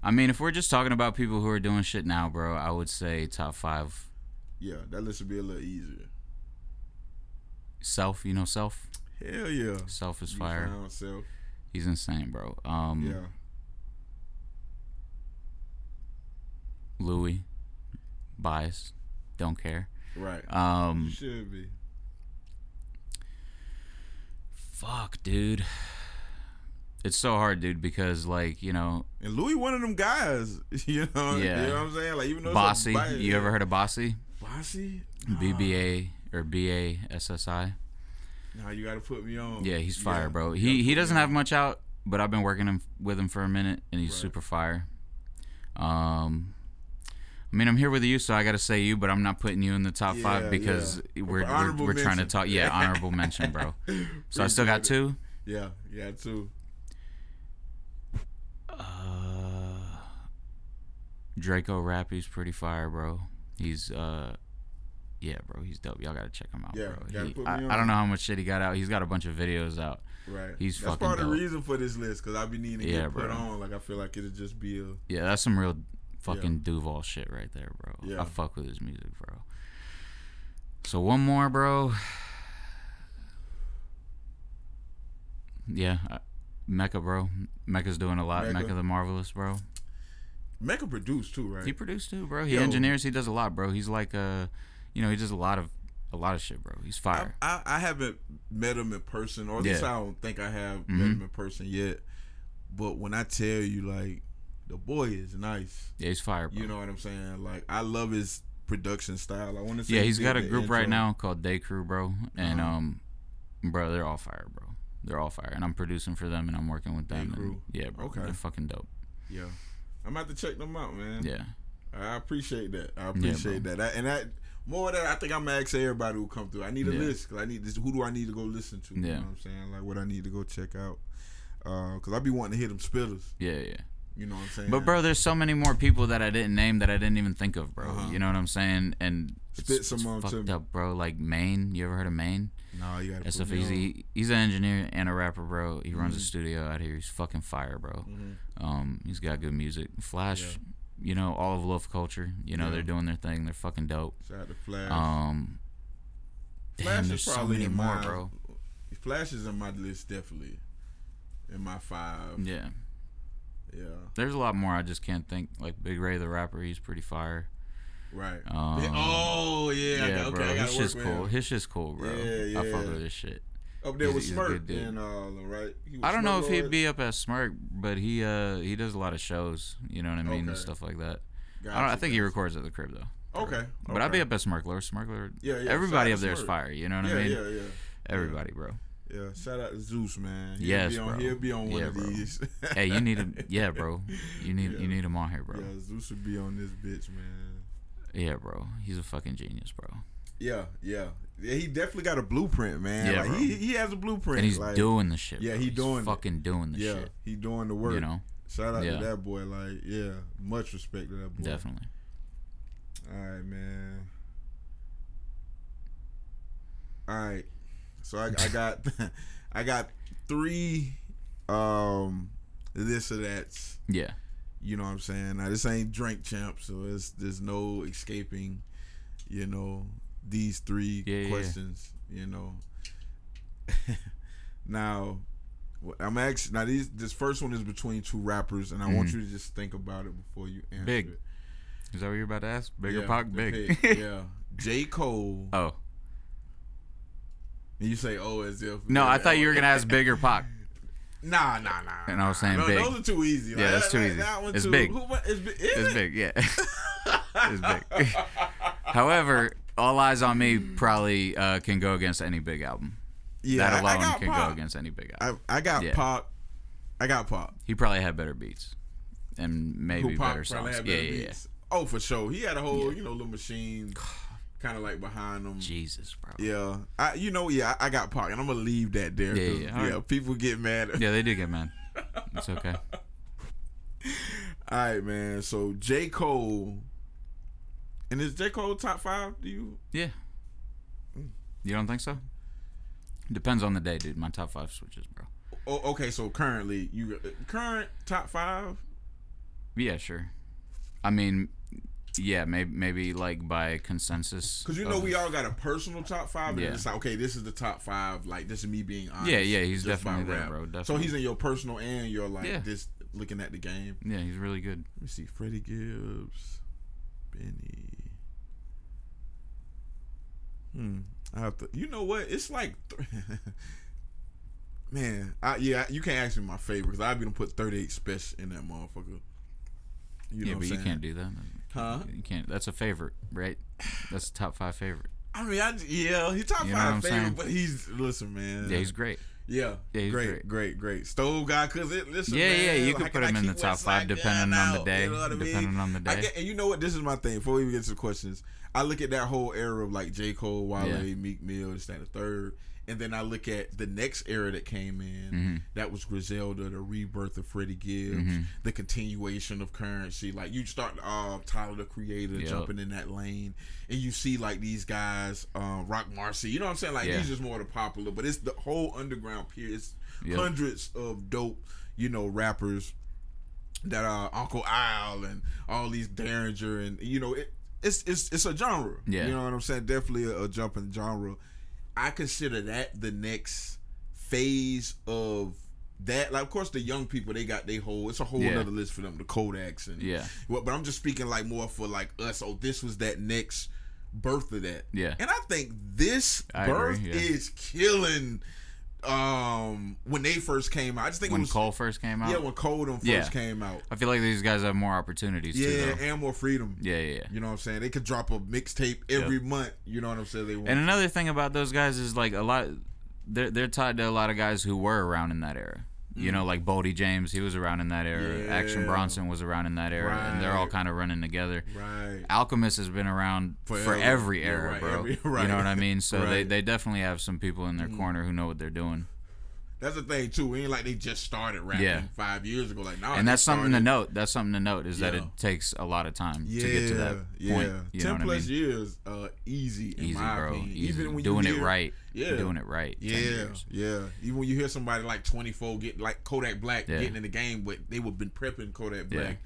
I mean, if we're just talking about people who are doing shit now, bro, I would say top five. yeah, that list would be a little easier. Self, you know, Self. Hell yeah. Self is You fire. self. He's insane, bro. Um, Yeah. Louis, bias, don't care. Right. Um, you should be. Fuck, dude. It's so hard, dude, because like you know, And Louis, one of them guys. (laughs) You know. Yeah. You know what I'm saying? Like even though Bossy. bias- You ever heard of Bossy? Bossy? B B A or B A S S I. Nah, you got to put me on. Yeah, he's fire, Yeah, bro. He he doesn't have much out, but I've been working him with him for a minute, and he's Right. super fire. Um, I mean, I'm here with you, so I got to say you, but I'm not putting you in the top Yeah, five because yeah. we're we're, we're trying to talk. Yeah, (laughs) honorable mention, bro. So I still got two. Yeah, yeah, two. Uh, Draco Rap, he's pretty fire, bro. He's uh, yeah, bro, he's dope. Y'all gotta check him out, Yeah, bro. He- put I, I don't know how much shit he got out. He's got a bunch of videos out. Right. He's That's fucking part of the reason for this list because I be needing to Yeah, get put bro. on. Like I feel like it'll just be a Yeah, that's some real fucking Duval shit right there, bro. Yeah. I fuck with his music, bro. So one more, bro. (sighs) Yeah, uh, Mecca, bro. Mecca's doing a lot. Mecca. Mecca, the Marvelous, bro. Mecca produced too, right? He produced too, bro. He Yo. engineers. He does a lot, bro. He's like, uh, you know, he does a lot of a lot of shit, bro. He's I, fire. I, I haven't met him in person, or at least I don't think I have met Mhm. him in person yet. But when I tell you, like, the boy is nice. yeah, he's fire, bro. You know what I'm saying? Like, I love his production style. I want to say yeah, he he's got a group right now called Day Crew, bro. And Uh-huh. um, bro, they're all fire, bro. They're all fire, and I'm producing for them, and I'm working with Day them. and- Crew. yeah, bro. Okay. They're fucking dope. Yeah, I'm about to check them out, man. Yeah, I appreciate that. I appreciate bro. that. I, and that more that, I think I'm gonna ask everybody who come through. I need a Yeah. list 'cause I need this. Who do I need to go listen to? You Yeah. know what I'm saying? Like what I need to go check out. Uh, cause I be wanting to hear them spitters. yeah, yeah. You know what I'm saying? But bro, there's so many more people that I didn't name that I didn't even think of, bro. Uh-huh. You know what I'm saying? And it's, Spit it's some on to fucked up, bro. Like Maine, you ever heard of Maine? no, you gotta. SF put me on. He's an engineer and a rapper, bro. He runs a Mhm. studio out here. He's fucking fire, bro. Mhm. Um, he's got good music. Flash, Yeah. you know, all of Love Culture. You know, Yeah. they're doing their thing. They're fucking dope. Shout out to Flash. Um, Flash damn, there's is so probably many more, my, bro. Flash is in my list definitely. In my five. Yeah, Yeah. there's a lot more. I just can't think. Like Big Ray, the rapper, he's pretty fire. Right. Um, oh yeah. yeah, okay, bro. Gotta His shit's cool. him. His shit's cool, bro. Yeah, yeah. I fuck with his shit. Up there He's- with Smirk and uh, right. He was I don't know if he'd be up at Smirk, but he uh he does a lot of shows. You know what I mean Okay. and stuff like that. I, don't, I Gotcha, think he records at the crib though. Okay. But I'd be up at Smirk Lord. Smirk Lord. Yeah, yeah. Everybody up there is fire. You know what Yeah, I mean? yeah, yeah. Everybody, bro. Yeah, shout out to Zeus, man. He'll Yes, be on, bro. He'll be on one Yeah, of bro. these. (laughs) hey, you need him. Yeah, bro. You need Yeah. you need him on here, bro. Yeah, Zeus would be on this bitch, man. Yeah, bro. He's a fucking genius, bro. Yeah, yeah, yeah. He definitely got a blueprint, man. Yeah, like, bro. He he has a blueprint, And he's like, doing the shit. yeah, bro. he He's doing it. fucking doing the Yeah, shit. he doing the work. You know, Shout out Yeah. to that boy. Like, yeah, much respect to that boy. definitely. All right, man. All right, so I, I got (laughs) I got three um this or that's. Yeah. You know what I'm saying? Now this ain't drink champ, so it's there's no escaping. You know these three Yeah, yeah, yeah. questions. You know. (laughs) now, I'm actually now these this first one is between two rappers, and I want Mhm. you to just think about it before you answer Big. it. Is that what you're about to ask? Bigger Yeah, Pac, big. Pig, (laughs) yeah, J Cole. oh And you say, "Oh, as if." no, I thought you were gonna ask Bigger Pac. (laughs) Nah, nah, nah. And I was saying no, big. Those are too easy. Yeah, that's too easy. one It's too- big. Who, it's big. It's it? big, yeah. (laughs) it's big. (laughs) However, All Eyez on Me probably uh, can go against any big album. Yeah, that alone can Pac. go against any big album. I, I got Yeah. Pop. I got Pop. He probably had better beats and maybe better songs. Yeah, better yeah, yeah. beats. Oh, for sure. He had a whole, you know, little machine, kind of like behind them. Jesus, bro. Yeah, I, you know, yeah, I, I got Pac, and I'm gonna leave that there. Yeah, yeah, yeah. right. People get mad. Yeah, they did get mad. It's okay. (laughs) All right, man. So J Cole, and is J Cole top five? Do you? Yeah. Mm. You don't think so? Depends on the day, dude. My top five switches, bro. Oh, okay. So currently, you uh, current top five. Yeah, sure. I mean, yeah, maybe maybe like by consensus. Because you know we all got a personal top five, and Yeah. it's like okay, this is the top five. Like this is me being honest. Yeah, yeah, he's definitely there, bro, So he's in your personal and your like Yeah. this looking at the game. Yeah, he's really good. Let me see, Freddie Gibbs, Benny. Hmm. I have to. You know what? It's like, (laughs) man. I yeah. You can't ask me my favorite because I'd be gonna put thirty eight special in that motherfucker. You know yeah, but you can't do that. Huh? You can't. That's a favorite, right? That's a top five favorite. I mean, I yeah. He's top You know five favorite, saying? but he's listen, man. Yeah, he's great. Yeah, Yeah, great, great. great, great, Stove guy, cause it. Listen, Yeah, man, yeah, yeah, you like, could put him in the top five depending on the day. You know what I mean? Depending on the I day. get, and you know what? This is my thing. Before we even get to the questions, I look at that whole era of like J. Cole, Wale, Yeah. Meek Mill, this, and the third. And then I look at the next era that came in. Mhm. That was Griselda, the rebirth of Freddie Gibbs, Mhm. the continuation of Curren$y. Like you start uh, Tyler the Creator Yep. jumping in that lane, and you see like these guys, uh, Rock Marcy. You know what I'm saying? Like Yeah. these just more the popular, but it's the whole underground period. It's Yep. hundreds of dope, you know, rappers that uh Uncle Al and all these Derringer and you know it, it's it's it's a genre. Yeah. you know what I'm saying. Definitely a, a jump in genre. I consider that the next phase of that. Like, of course, the young people they got they whole. It's a whole Yeah. other list for them. The Kodaks and Yeah. Well, but I'm just speaking like more for like us. Oh, this was that next birth of that. Yeah. And I think this I birth agree, yeah. is killing. Um, when they first came out, I just think it When was Cole first came out, yeah, when Cole them first Yeah. came out. I feel like these guys have more opportunities too. Yeah, Though. and more freedom. Yeah, yeah, yeah. You know what I'm saying? They could drop a mixtape every month. You know what I'm saying? They. And another thing about those guys is like a lot. They're they're tied to a lot of guys who were around in that era. You know, like Boldy James, he was around in that era. Action Mm. Bronson was around in that era, and they're all kind of running together. right. Alchemist has been around for Forever. every Yeah, era, right, bro. every- (laughs) You know what I mean? So they, Right. Mm. they definitely have some people in their corner who know what they're doing. That's the thing too. It ain't like they just started rapping Yeah. five years ago. Like now, and that's something to note. That's something to note is that it takes a lot of time Yeah, to get to that yeah. point. You Ten what I plus mean? years, uh, easy. In Easy, my bro. Opinion. Easy. Even when doing you it right. Yeah. Doing it right. Yeah, yeah. Even when you hear somebody like 24 get like Kodak Black Yeah. getting in the game, but they would been prepping Kodak Yeah. Black.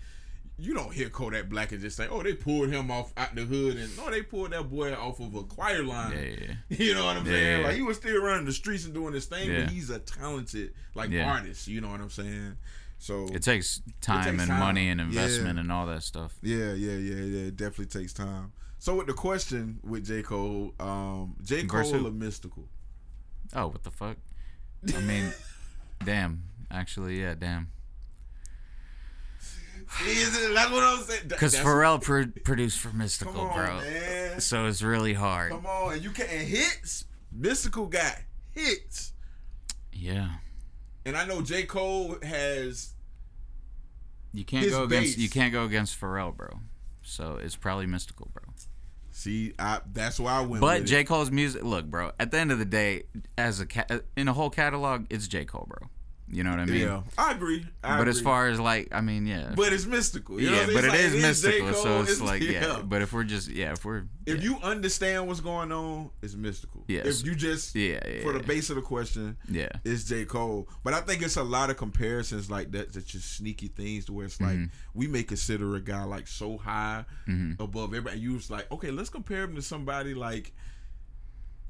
You don't hear Kodak Black and just say, "Oh, they pulled him off out the hood," and no, they pulled that boy off of a choir line. Yeah. (laughs) You know what I'm Yeah, saying? Like he was still running the streets and doing his thing, Yeah. but he's a talented like artist. You know what I'm saying? So It takes time takes and time. money and investment and all that stuff. yeah, yeah, yeah, yeah. It definitely takes time. So with the question with J Cole, um, J Cole or Mystikal? Oh, what the fuck? I mean, (laughs) damn. Actually, yeah, damn. That's what I'm saying. Because Pharrell pro- produced for Mystikal, on, bro. man. So it's really hard. Come on, and you can and hits. Mystikal got hits, Yeah. and I know J Cole has. You can't go against base. you can't go against Pharrell, bro. So it's probably Mystikal, bro. See, I that's why I went. But J. Cole's music, look, bro. At the end of the day, as a ca- in a whole catalog, it's J Cole, bro. You know what I mean? yeah, I agree. I But as far as like, I mean, yeah. but it's Mystikal. You yeah, but it is It's like, J. Mystikal, so Cole, it's like, (laughs) yeah. But if we're just, yeah, if we're, If yeah. you understand what's going on, it's Mystikal. Yes. If you just Yeah, yeah, for the base of the question, yeah, it's J. Cole. But I think it's a lot of comparisons like that that just sneaky things to where it's like Mhm. we may consider a guy like so high hmm above everybody. You was like, okay, let's compare him to somebody like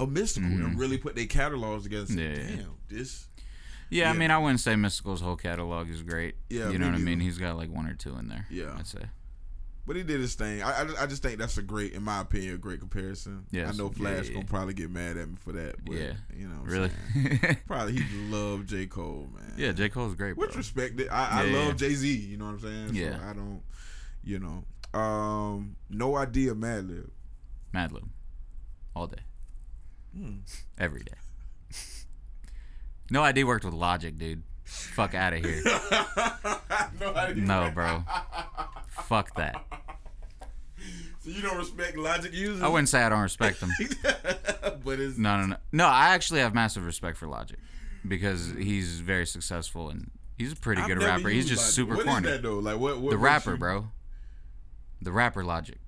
a Mystikal Mhm. and really put their catalogs together. And say, Yeah, yeah. Damn, this yeah. I mean, I wouldn't say Mystikal's whole catalog is great. Yeah, you know what I mean. He's got like one or two in there. Yeah. I'd say. But he did his thing. I, I, just- I just think that's a great, in my opinion, a great comparison. Yes. I know Yeah, Flash yeah, gonna probably get mad at me for that. But, Yeah. you know, Really? (laughs) Probably he love J Cole, man. yeah, J Cole's great, bro. Which respect it. I, I love yeah. Jay Z. You know what I'm saying? Yeah. So I don't. You know. Um. No idea. Madlib. Madlib, all day, Hmm. every day. No idea worked with Logic, dude. Fuck out of here. (laughs) no idea. No, bro. Fuck that. So you don't respect Logic users? I wouldn't say I don't respect him. (laughs) but it's No, no, no. No, I actually have massive respect for Logic because he's very successful and he's a pretty I've good rapper. He's just Logic. super What is corny. that though? Like what? what the rapper, you- bro. The rapper Logic.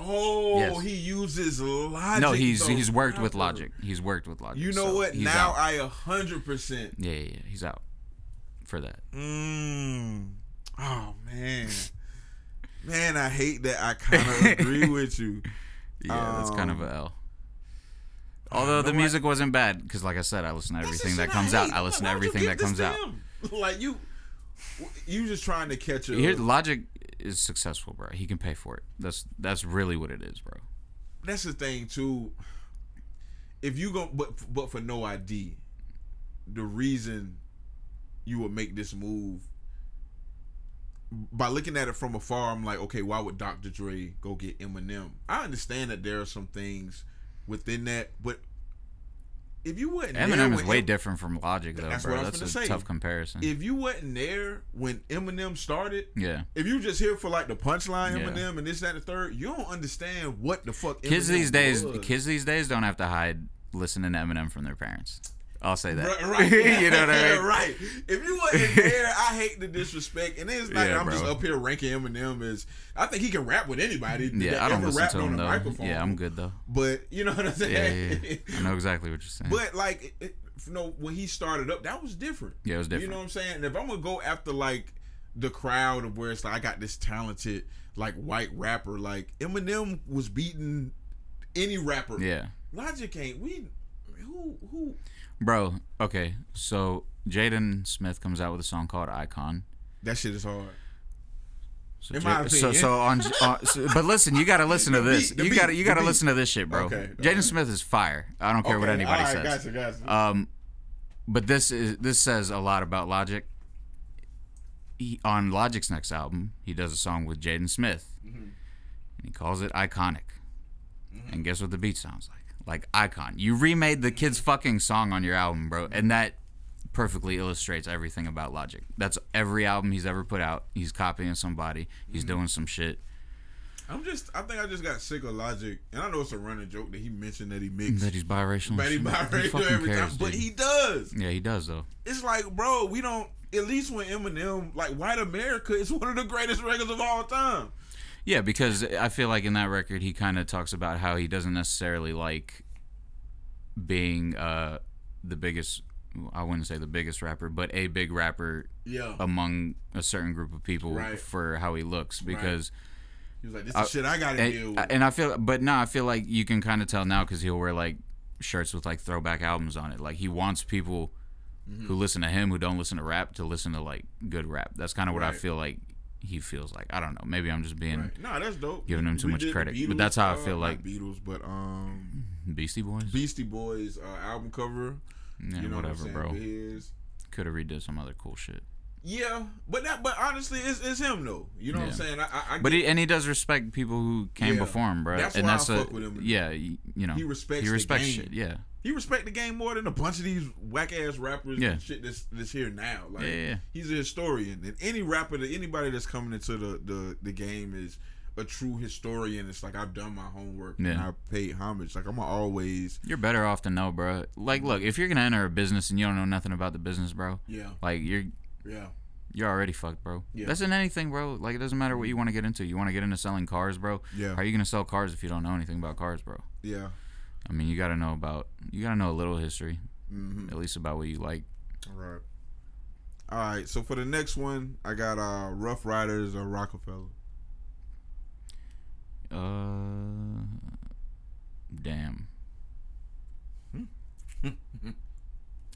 Oh, Yes. he uses Logic. No, he's though. he's worked with Logic. He's worked with Logic. You know so what? Now out. I a hundred percent. yeah, yeah, yeah, he's out for that. Mm. Oh man, man, I hate that. I kind of agree (laughs) with you. Yeah, that's kind of Um, a L. Although the I- music wasn't bad, because like I said, I listen to everything that comes out. I listen to everything that comes out. Like you, you just trying to catch a. Here, Logic is successful, bro. He can pay for it. That's that's really what it is, bro. that's the thing too. If you go, but but for no ID, the reason you would make this move by looking at it from afar, I'm like, okay, why would Dr. Dre go get Eminem? I understand that there are some things within that, but if you there Eminem is way different from Logic, though, That's bro. what I was That's a say. tough comparison. if you wasn't there when Eminem started, yeah. if you just here for like the punchline Yeah. Eminem and this that and the third, you don't understand what the fuck Kids Eminem these days, was. kids these days don't have to hide listening to Eminem from their parents. I'll say that. Right, right. (laughs) you know what I mean? (laughs) right. If you wasn't (laughs) there, I hate the disrespect. And it's not Yeah, I'm just up here ranking Eminem as I think he can rap with anybody. Yeah, I don't listen to on him though. microphone. Yeah, I'm good though. But you know what I'm saying? yeah, yeah. I know exactly what you're saying. But like, it, you know, when he started up, that was different. yeah, it was different. You know what I'm saying? And if I'm gonna go after like the crowd of where it's like I got this talented like white rapper. Like Eminem was beating any rapper. Yeah. Logic ain't we who who Bro, okay. So Jaden Smith comes out with a song called Icon. that shit is hard. So, In my so, opinion. so on, uh, so- but listen, you gotta listen to this. beat, the you gotta, you gotta listen to this shit, bro. Okay, Jaden. Smith is fire. I don't care what Okay, anybody alright, says. Gotcha, gotcha. Um, but this is this says a lot about Logic. He, on Logic's next album, he does a song with Jaden Smith, Mm-hmm. and he calls it Iconic. And guess what the beat sounds like? Like Icon. You remade the kid's fucking song on your album, bro, and that perfectly illustrates everything about Logic. That's every album he's ever put out. He's copying somebody. He's Mm-hmm. doing some shit. I'm just I think I just got sick of Logic, and I know it's a running joke that he mentioned that he mixed. That he's biracial. and But he biracial fucking every cares, time. But dude? he does. Yeah, he does though. It's like, bro, we don't. At least when Eminem, like White America, is (laughs) one of the greatest records of all time. Yeah, because I feel like in that record he kind of talks about how he doesn't necessarily like being uh the biggest I wouldn't say the biggest rapper, but a big rapper Yeah. among a certain group of people Right. for how he looks because he was like, this is shit I gotta deal and, with. and I feel but no, I feel like you can kind of tell now cuz he'll wear like shirts with like throwback albums on it. Like he wants people Mm-hmm. who listen to him who don't listen to rap to listen to like good rap. That's kind of what I feel like he feels like. I don't know. Maybe I'm just being Right. Nah, that's dope. Giving him too We much credit, but that's how I uh, feel like- Beatles, but um, Beastie Boys. Beastie Boys uh, album cover. Yeah, you know whatever, what bro. saying? with His. Could have redid some other cool shit. Yeah, but that, but honestly, it's, it's him though. You know what I'm saying? I, I, I But he and he does respect people who came Yeah. before him, bro. That's and why I that's a fuck with him. yeah, you know. He respects He respects shit. Yeah. He respect the game more than a bunch of these whack ass rappers Yeah. and shit that's that's here now. Like Yeah, yeah, yeah. he's a historian, and any rapper that anybody that's coming into the the, the game is a true historian. It's like I've done my homework and I paid homage. Like I'm always You're better off to know, bro. Like, look, if you're gonna enter a business and you don't know nothing about the business, bro, yeah like you're yeah you're already fucked, bro. Yeah. That's in anything, bro. Like it doesn't matter what you want to get into. You want to get into selling cars, bro. Yeah. How are you gonna sell cars if you don't know anything about cars, bro? yeah. I mean, you gotta know about you gotta know a little history, Mm-hmm. at least about what you like. All right. All right. So for the next one, I got uh Ruff Ryders or Roc-A-Fella. Uh, damn. (laughs)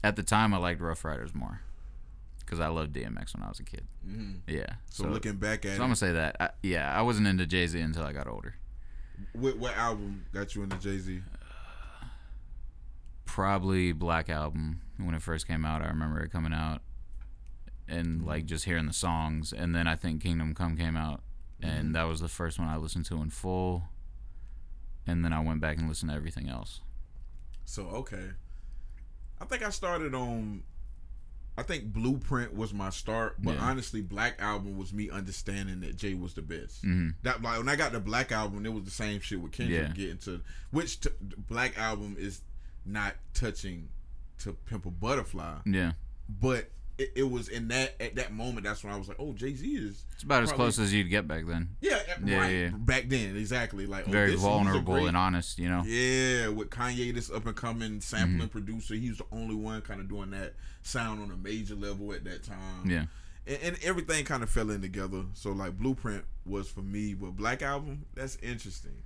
At the time, I liked Ruff Ryders more because I loved DMX when I was a kid. Mm-hmm. Yeah. So, looking back at so it, I'm gonna say that. I, yeah, I wasn't into Jay Z until I got older. what, what album got you into Jay Z? Probably Black Album when it first came out. I remember it coming out and Mm-hmm. like just hearing the songs, and then I think Kingdom Come came out, Mm-hmm. and that was the first one I listened to in full. And then I went back and listened to everything else. So okay, I think I started on. I think Blueprint was my start, but Yeah. honestly, Black Album was me understanding that Jay was the best. hmm That like when I got the Black Album, it was the same shit with Kendrick Yeah. getting to which t- Black Album is not touching to Pimp a Butterfly, Yeah. but it, it was in that at that moment. That's when I was like, oh, Jay Z is It's about as close as you'd get back then. yeah, Yeah, right yeah. back then exactly like oh, Very this- vulnerable great- and honest, you know. Yeah, with Kanye, this up and coming sampling mm-hmm. producer, he was the only one kind of doing that sound on a major level at that time. Yeah. and, and everything kind of fell in together. So like Blueprint was for me, but Black Album, that's interesting.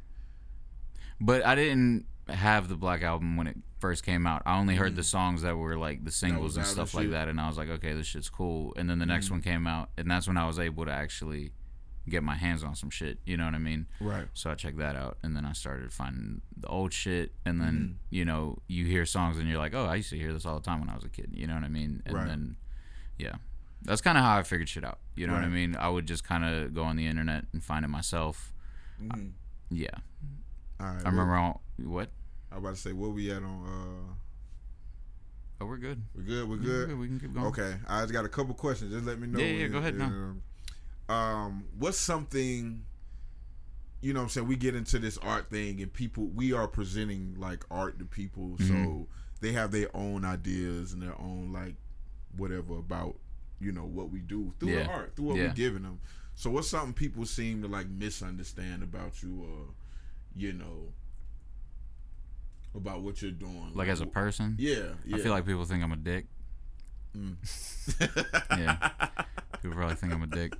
But I didn't have the Black Album when it first came out. I only heard the songs that were like the singles and stuff like that, and I was like, okay, this shit's cool. And then the next one came out, and that's when I was able to actually get my hands on some shit. You know what I mean? Right. So I checked that out, and then I started finding the old shit, and then Mm-hmm. you know you hear songs, and you're like, oh, I used to hear this all the time when I was a kid. You know what I mean? And Right. then, yeah, that's kind of how I figured shit out. You know what I mean? I would just kind of go on the internet and find it myself. Mhm. Yeah, All right. I remember. All, what? I was about to say where we at on. uh Oh, we're good. We're good. We We're good. We can keep going. Okay. I just got a couple questions. Just let me know. Yeah, yeah, go ahead, no. um, what's something? You know, what I'm saying we get into this art thing, and people we are presenting like art to people, so Mhm. they have their own ideas and their own like whatever about you know what we do through the art, through what Yeah. we're giving them. So what's something people seem to like misunderstand about you, or you know, about what you're doing, Like as a person, Yeah, yeah. I feel like people think I'm a dick. Mm. (laughs) Yeah. People probably think I'm a dick.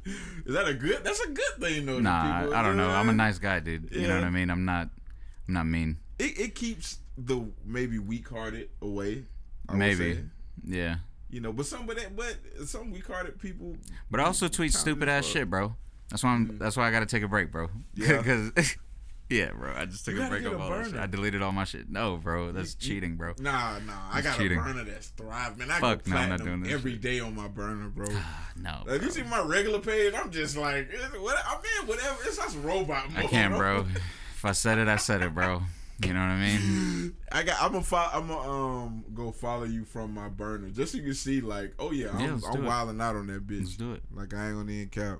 Is that a good? That's a good thing though. Nah, people, I, don't know. I'm a nice guy, dude. You know what I mean? I'm not. I'm not mean. It, it keeps the maybe weak-hearted away. I Maybe. Yeah. You know, but some of that, but some weak-hearted people. But I also tweet stupid ass shit, bro. That's why I'm. That's why I got to take a break, bro. Yeah. (laughs) Because. Yeah, bro. I just took You a break of all that shit. I deleted all my shit. No, bro. That's You- cheating, bro. Nah, nah. I got cheating. a burner that's thrive, man. I Fuck, go no, I'm not doing this every day on my burner, bro. (sighs) No. Like, you see my regular page, I'm just like, eh, what? I mean, whatever. It's just robot mode. I can't, bro. If I said it, I said it, bro. You know what I mean? (laughs) I got. I'm gonna. Fo- I'm gonna um go follow you from my burner, just so you can see, like, oh yeah, I'm, Yeah, I'm wilding out on that bitch. Let's do it. Like I ain't gonna even cap.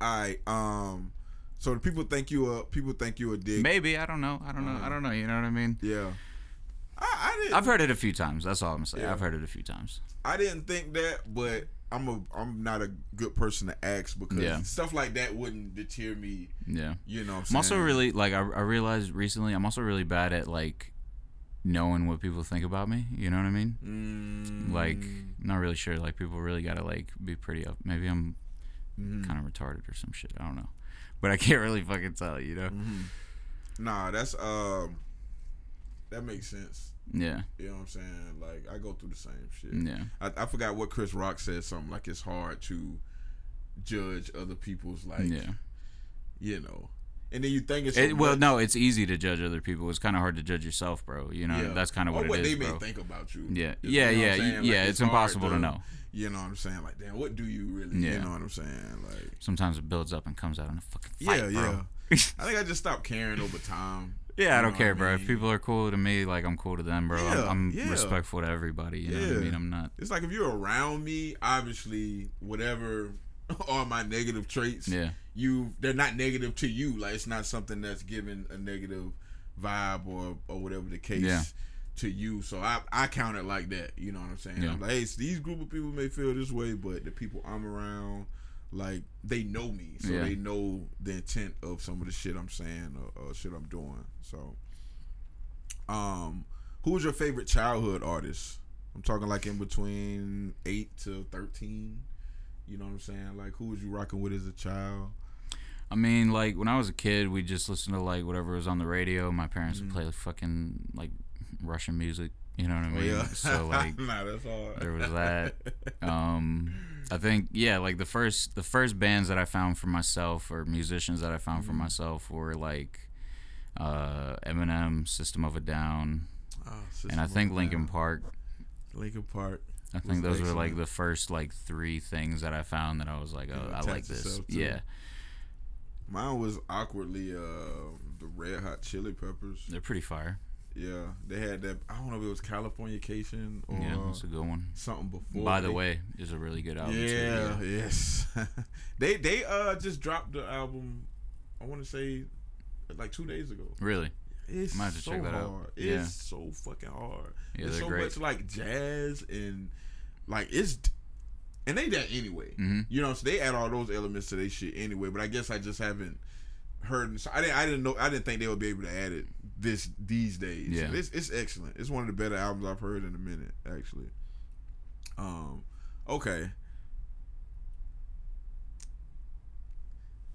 All right. Um. So the people think you a people think you a dick. Maybe I don't know. I don't know. I don't know. You know what I mean? Yeah. I, I didn't. I've heard it a few times. That's all I'm saying. Yeah. I've heard it a few times. I didn't think that, but I'm a I'm not a good person to ask because Yeah. stuff like that wouldn't deter me. Yeah. You know. What I'm, I'm also really like I, I realized recently I'm also really bad at like knowing what people think about me. You know what I mean? Mm, Like not really sure. Like people really gotta like be pretty up. Maybe I'm mhm, kind of retarded or some shit. I don't know. But I can't really fucking tell. You know? mhm. Nah, that's um. That makes sense. Yeah. You know what I'm saying? Like I go through the same shit. Yeah. I, I forgot what Chris Rock said. Something like it's hard to judge other people's like yeah. you know. And then you think it's It, well, no, it's easy to judge other people. It's kind of hard to judge yourself, bro. You know, Yeah. that's kind of what, what it they is, may bro. think about you. Yeah, You yeah, know what yeah, Like, yeah. It's hard impossible to know. You know what I'm saying? Like, damn, what do you really? Yeah. You know what I'm saying? Like, Sometimes it builds up and comes out in a fucking yeah, fight, bro. yeah. I think I just stopped caring over time. (laughs) Yeah, I don't care, I bro. If people are cool to me, like I'm cool to them, bro. Yeah, I'm, I'm yeah. respectful to everybody. You know what I mean? I'm not. It's like if you're around me, obviously, whatever (laughs) all my negative traits, Yeah, you they're not negative to you. Like it's not something that's giving a negative vibe or or whatever the case Yeah. to you. So I I count it like that. You know what I'm saying? Yeah. I'm like, hey, these group of people may feel this way, but the people I'm around, like they know me, so Yeah. they know the intent of some of the shit I'm saying or, or shit I'm doing. So, um, who was your favorite childhood artist? I'm talking like in between eight to thirteen. You know what I'm saying? Like who was you rocking with as a child? I mean, like when I was a kid, we just listened to like whatever was on the radio. My parents would Mhm. play fucking like Russian music. You know what I Oh mean? yeah. So (laughs) like, nah, that's hard. there was that. (laughs) um, I think yeah, like the first the first bands that I found for myself or musicians that I found for Mhm. myself were like uh, Eminem, System of a Down, Oh, and I think Linkin Park. Linkin Park. I think those were like the first like three things that I found that I was like, oh, Yeah, I like this. Yeah, Mine was awkwardly uh the Red Hot Chili Peppers. they're pretty fire. Yeah, they had that. I don't know if it was Californication or yeah, that's a good one. something before. By the They- way, is a really good album. yeah, too, yes. (laughs) they they uh just dropped the album. I want to say like two days ago. Really? It's Might so check that hard. out. It's Yeah. so fucking hard. Yeah, it's they're so great. much like jazz and like it's and they that anyway. hmm You know, so they add all those elements to their shit anyway. But I guess I just haven't heard. So I didn't. I didn't know. I didn't think they would be able to add it this these days. Yeah. it's it's excellent. It's one of the better albums I've heard in a minute, actually. Um, okay.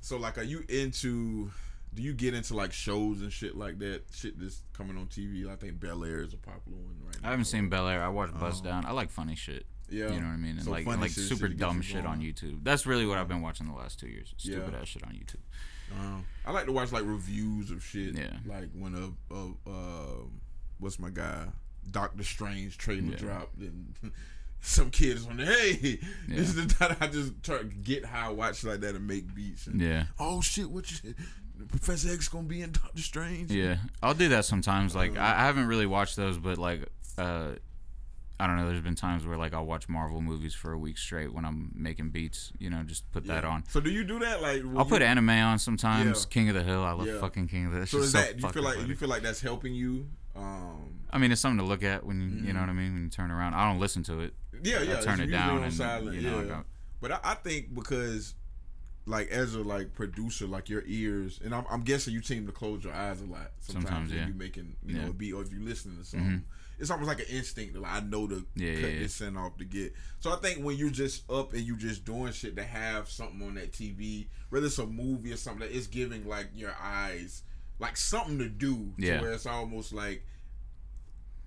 So like, are you into? Do you get into like shows and shit like that? Shit that's coming on TV. I think Bel Air is a popular one right now. I haven't seen Bel Air. I watched Buzz Oh. Down. I like funny shit. Yeah, You know what I mean? And So like funny like shit- super shit dumb shit on. YouTube. That's really what I've been watching the last two years. Stupid Yeah. ass shit on YouTube. Um, I like to watch like reviews of shit. Yeah. Like when a, a um, what's my guy, Doctor Strange trailer Yeah. dropped and (laughs) some kids on there. Hey, Yeah. this is the (laughs) time I just try to get high watch like that and make beats. And, Yeah. Oh shit! What you? Professor X gonna be in Doctor Strange? Yeah. I'll do that sometimes. Like Uh, I, I haven't really watched those, but like uh I don't know, there's been times where like I'll watch Marvel movies for a week straight when I'm making beats, you know, just put that on. So do you do that? Like I'll put anime on sometimes. Yeah. King of the Hill. I love Yeah. fucking King of the Hill. So is so that you feel like funny. you feel like that's helping you? Um, I mean, it's something to look at when you, you know Mhm. what I mean. When you turn around, I don't listen to it. yeah, yeah. I turn it down and silent, you know, yeah. But I, I think because like as a like producer, like your ears, and I'm, I'm guessing you seem to close your eyes a lot sometimes, Sometimes, when yeah. you making you Yeah. know a beat or if you're listening to something. Mhm. It's almost like an instinct. Like I know to Yeah, cut yeah, yeah. this scent off to get. So I think when you're just up and you're just doing shit to have something on that TV, whether it's a movie or something, that it's giving like your eyes like something to do. Yeah. To where it's almost like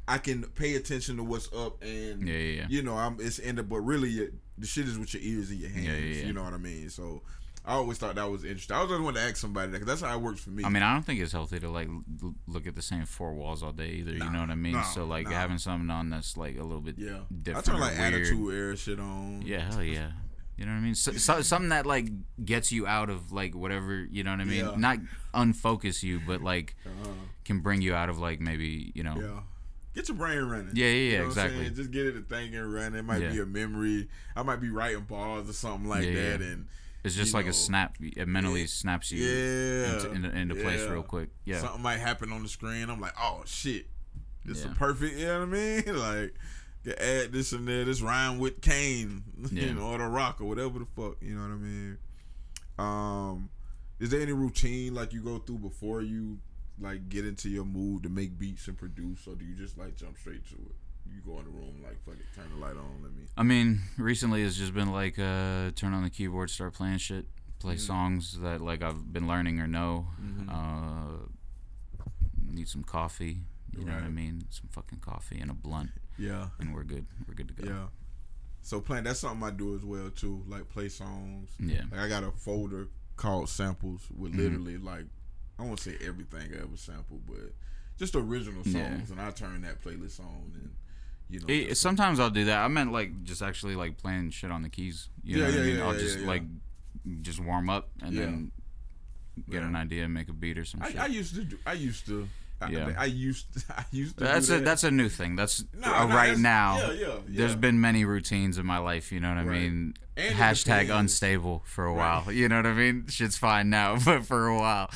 I can pay attention to what's up and Yeah, yeah, yeah. you know, I'm it's ended, but really, it, the shit is with your ears and your hands. Yeah, yeah, yeah. You know what I mean? So, I always thought that was interesting. I was just wanted to ask somebody that 'cause that's how it works for me. I mean, I don't think it's healthy to like l- look at the same four walls all day either. Nah, you know what I mean? no, so like no. having something on that's like a little bit yeah, different. I turn like weird. attitude era shit on. Yeah, hell yeah. You know what I mean? So, so, something that like gets you out of like whatever. You know what I mean? Yeah. Not unfocus you, but like Uh-huh. can bring you out of like maybe you know. Yeah. Get your brain running. Yeah, yeah, yeah, You know exactly. Just get it to thinking, running. It might Yeah. be a memory. I might be writing bars or something like Yeah, that, and It's just like know, a snap. It mentally snaps you yeah, into, into, into place real quick. Yeah. something might happen on the screen. I'm like, oh shit, this Yeah. is perfect. You know what I mean? (laughs) Like, add this and there. This rhyme with Kane, (laughs) Yeah. you know, or the Rock or whatever the fuck. You know what I mean? Um, is there any routine like you go through before you like get into your mood to make beats and produce, or do you just like jump straight to it? You go in the room like fuck it, turn the light on, let me. I mean, recently it's just been like uh, turn on the keyboard, start playing shit, play Mhm. songs that like I've been learning or know. Mhm. Uh, need some coffee. You know what I mean? Some fucking coffee and a blunt, Yeah, and we're good. We're good to go. yeah. So playing that's something I do as well too, like play songs. Yeah. Like I got a folder called samples with Mhm. literally like I won't say everything I ever sampled, but just original songs, Yeah. and I turn that playlist on and you know. It- sometimes I'll do that. I meant like just actually like playing shit on the keys. You know Yeah, what I yeah, mean? yeah, I'll yeah, just yeah. like just warm up and Yeah. then get Yeah. an idea and make a beat or some I, shit. I used to do. I used to. I, Yeah. I used. (laughs) I used to. that's do a that's a new thing. That's uh, right that's- now. Yeah, yeah. yeah. There's been many routines in my life, you know what I mean? And Hashtag unstable for a Right. while. You know what I mean? Shit's fine now, (laughs) but for a while,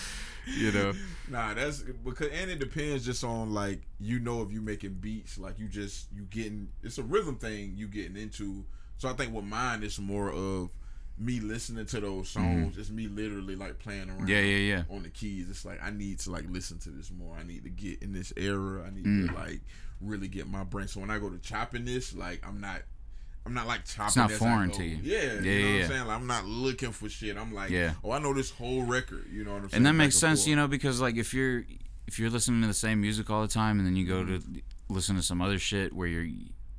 (laughs) you know. Nah, that's because and it depends just on like you know if you making beats like you just you getting it's a rhythm thing you getting into. So I think with mine it's more of me listening to those songs. It's me literally like playing around. Mm-hmm. Yeah, yeah, yeah. On the keys, it's like I need to like listen to this more. I need to get in this era. I need Mm. to like really get my brain. So when I go to chopping this, like I'm not. I'm not like chopping. It's not foreign to you. Yeah, Yeah, you know yeah, what. I'm saying. Like I'm not looking for shit. I'm like, Yeah. oh, I know this whole record. You know what I'm saying? And that makes sense, forth. you know, because like if you're if you're listening to the same music all the time and then you go to Mm-hmm. listen to some other shit where you're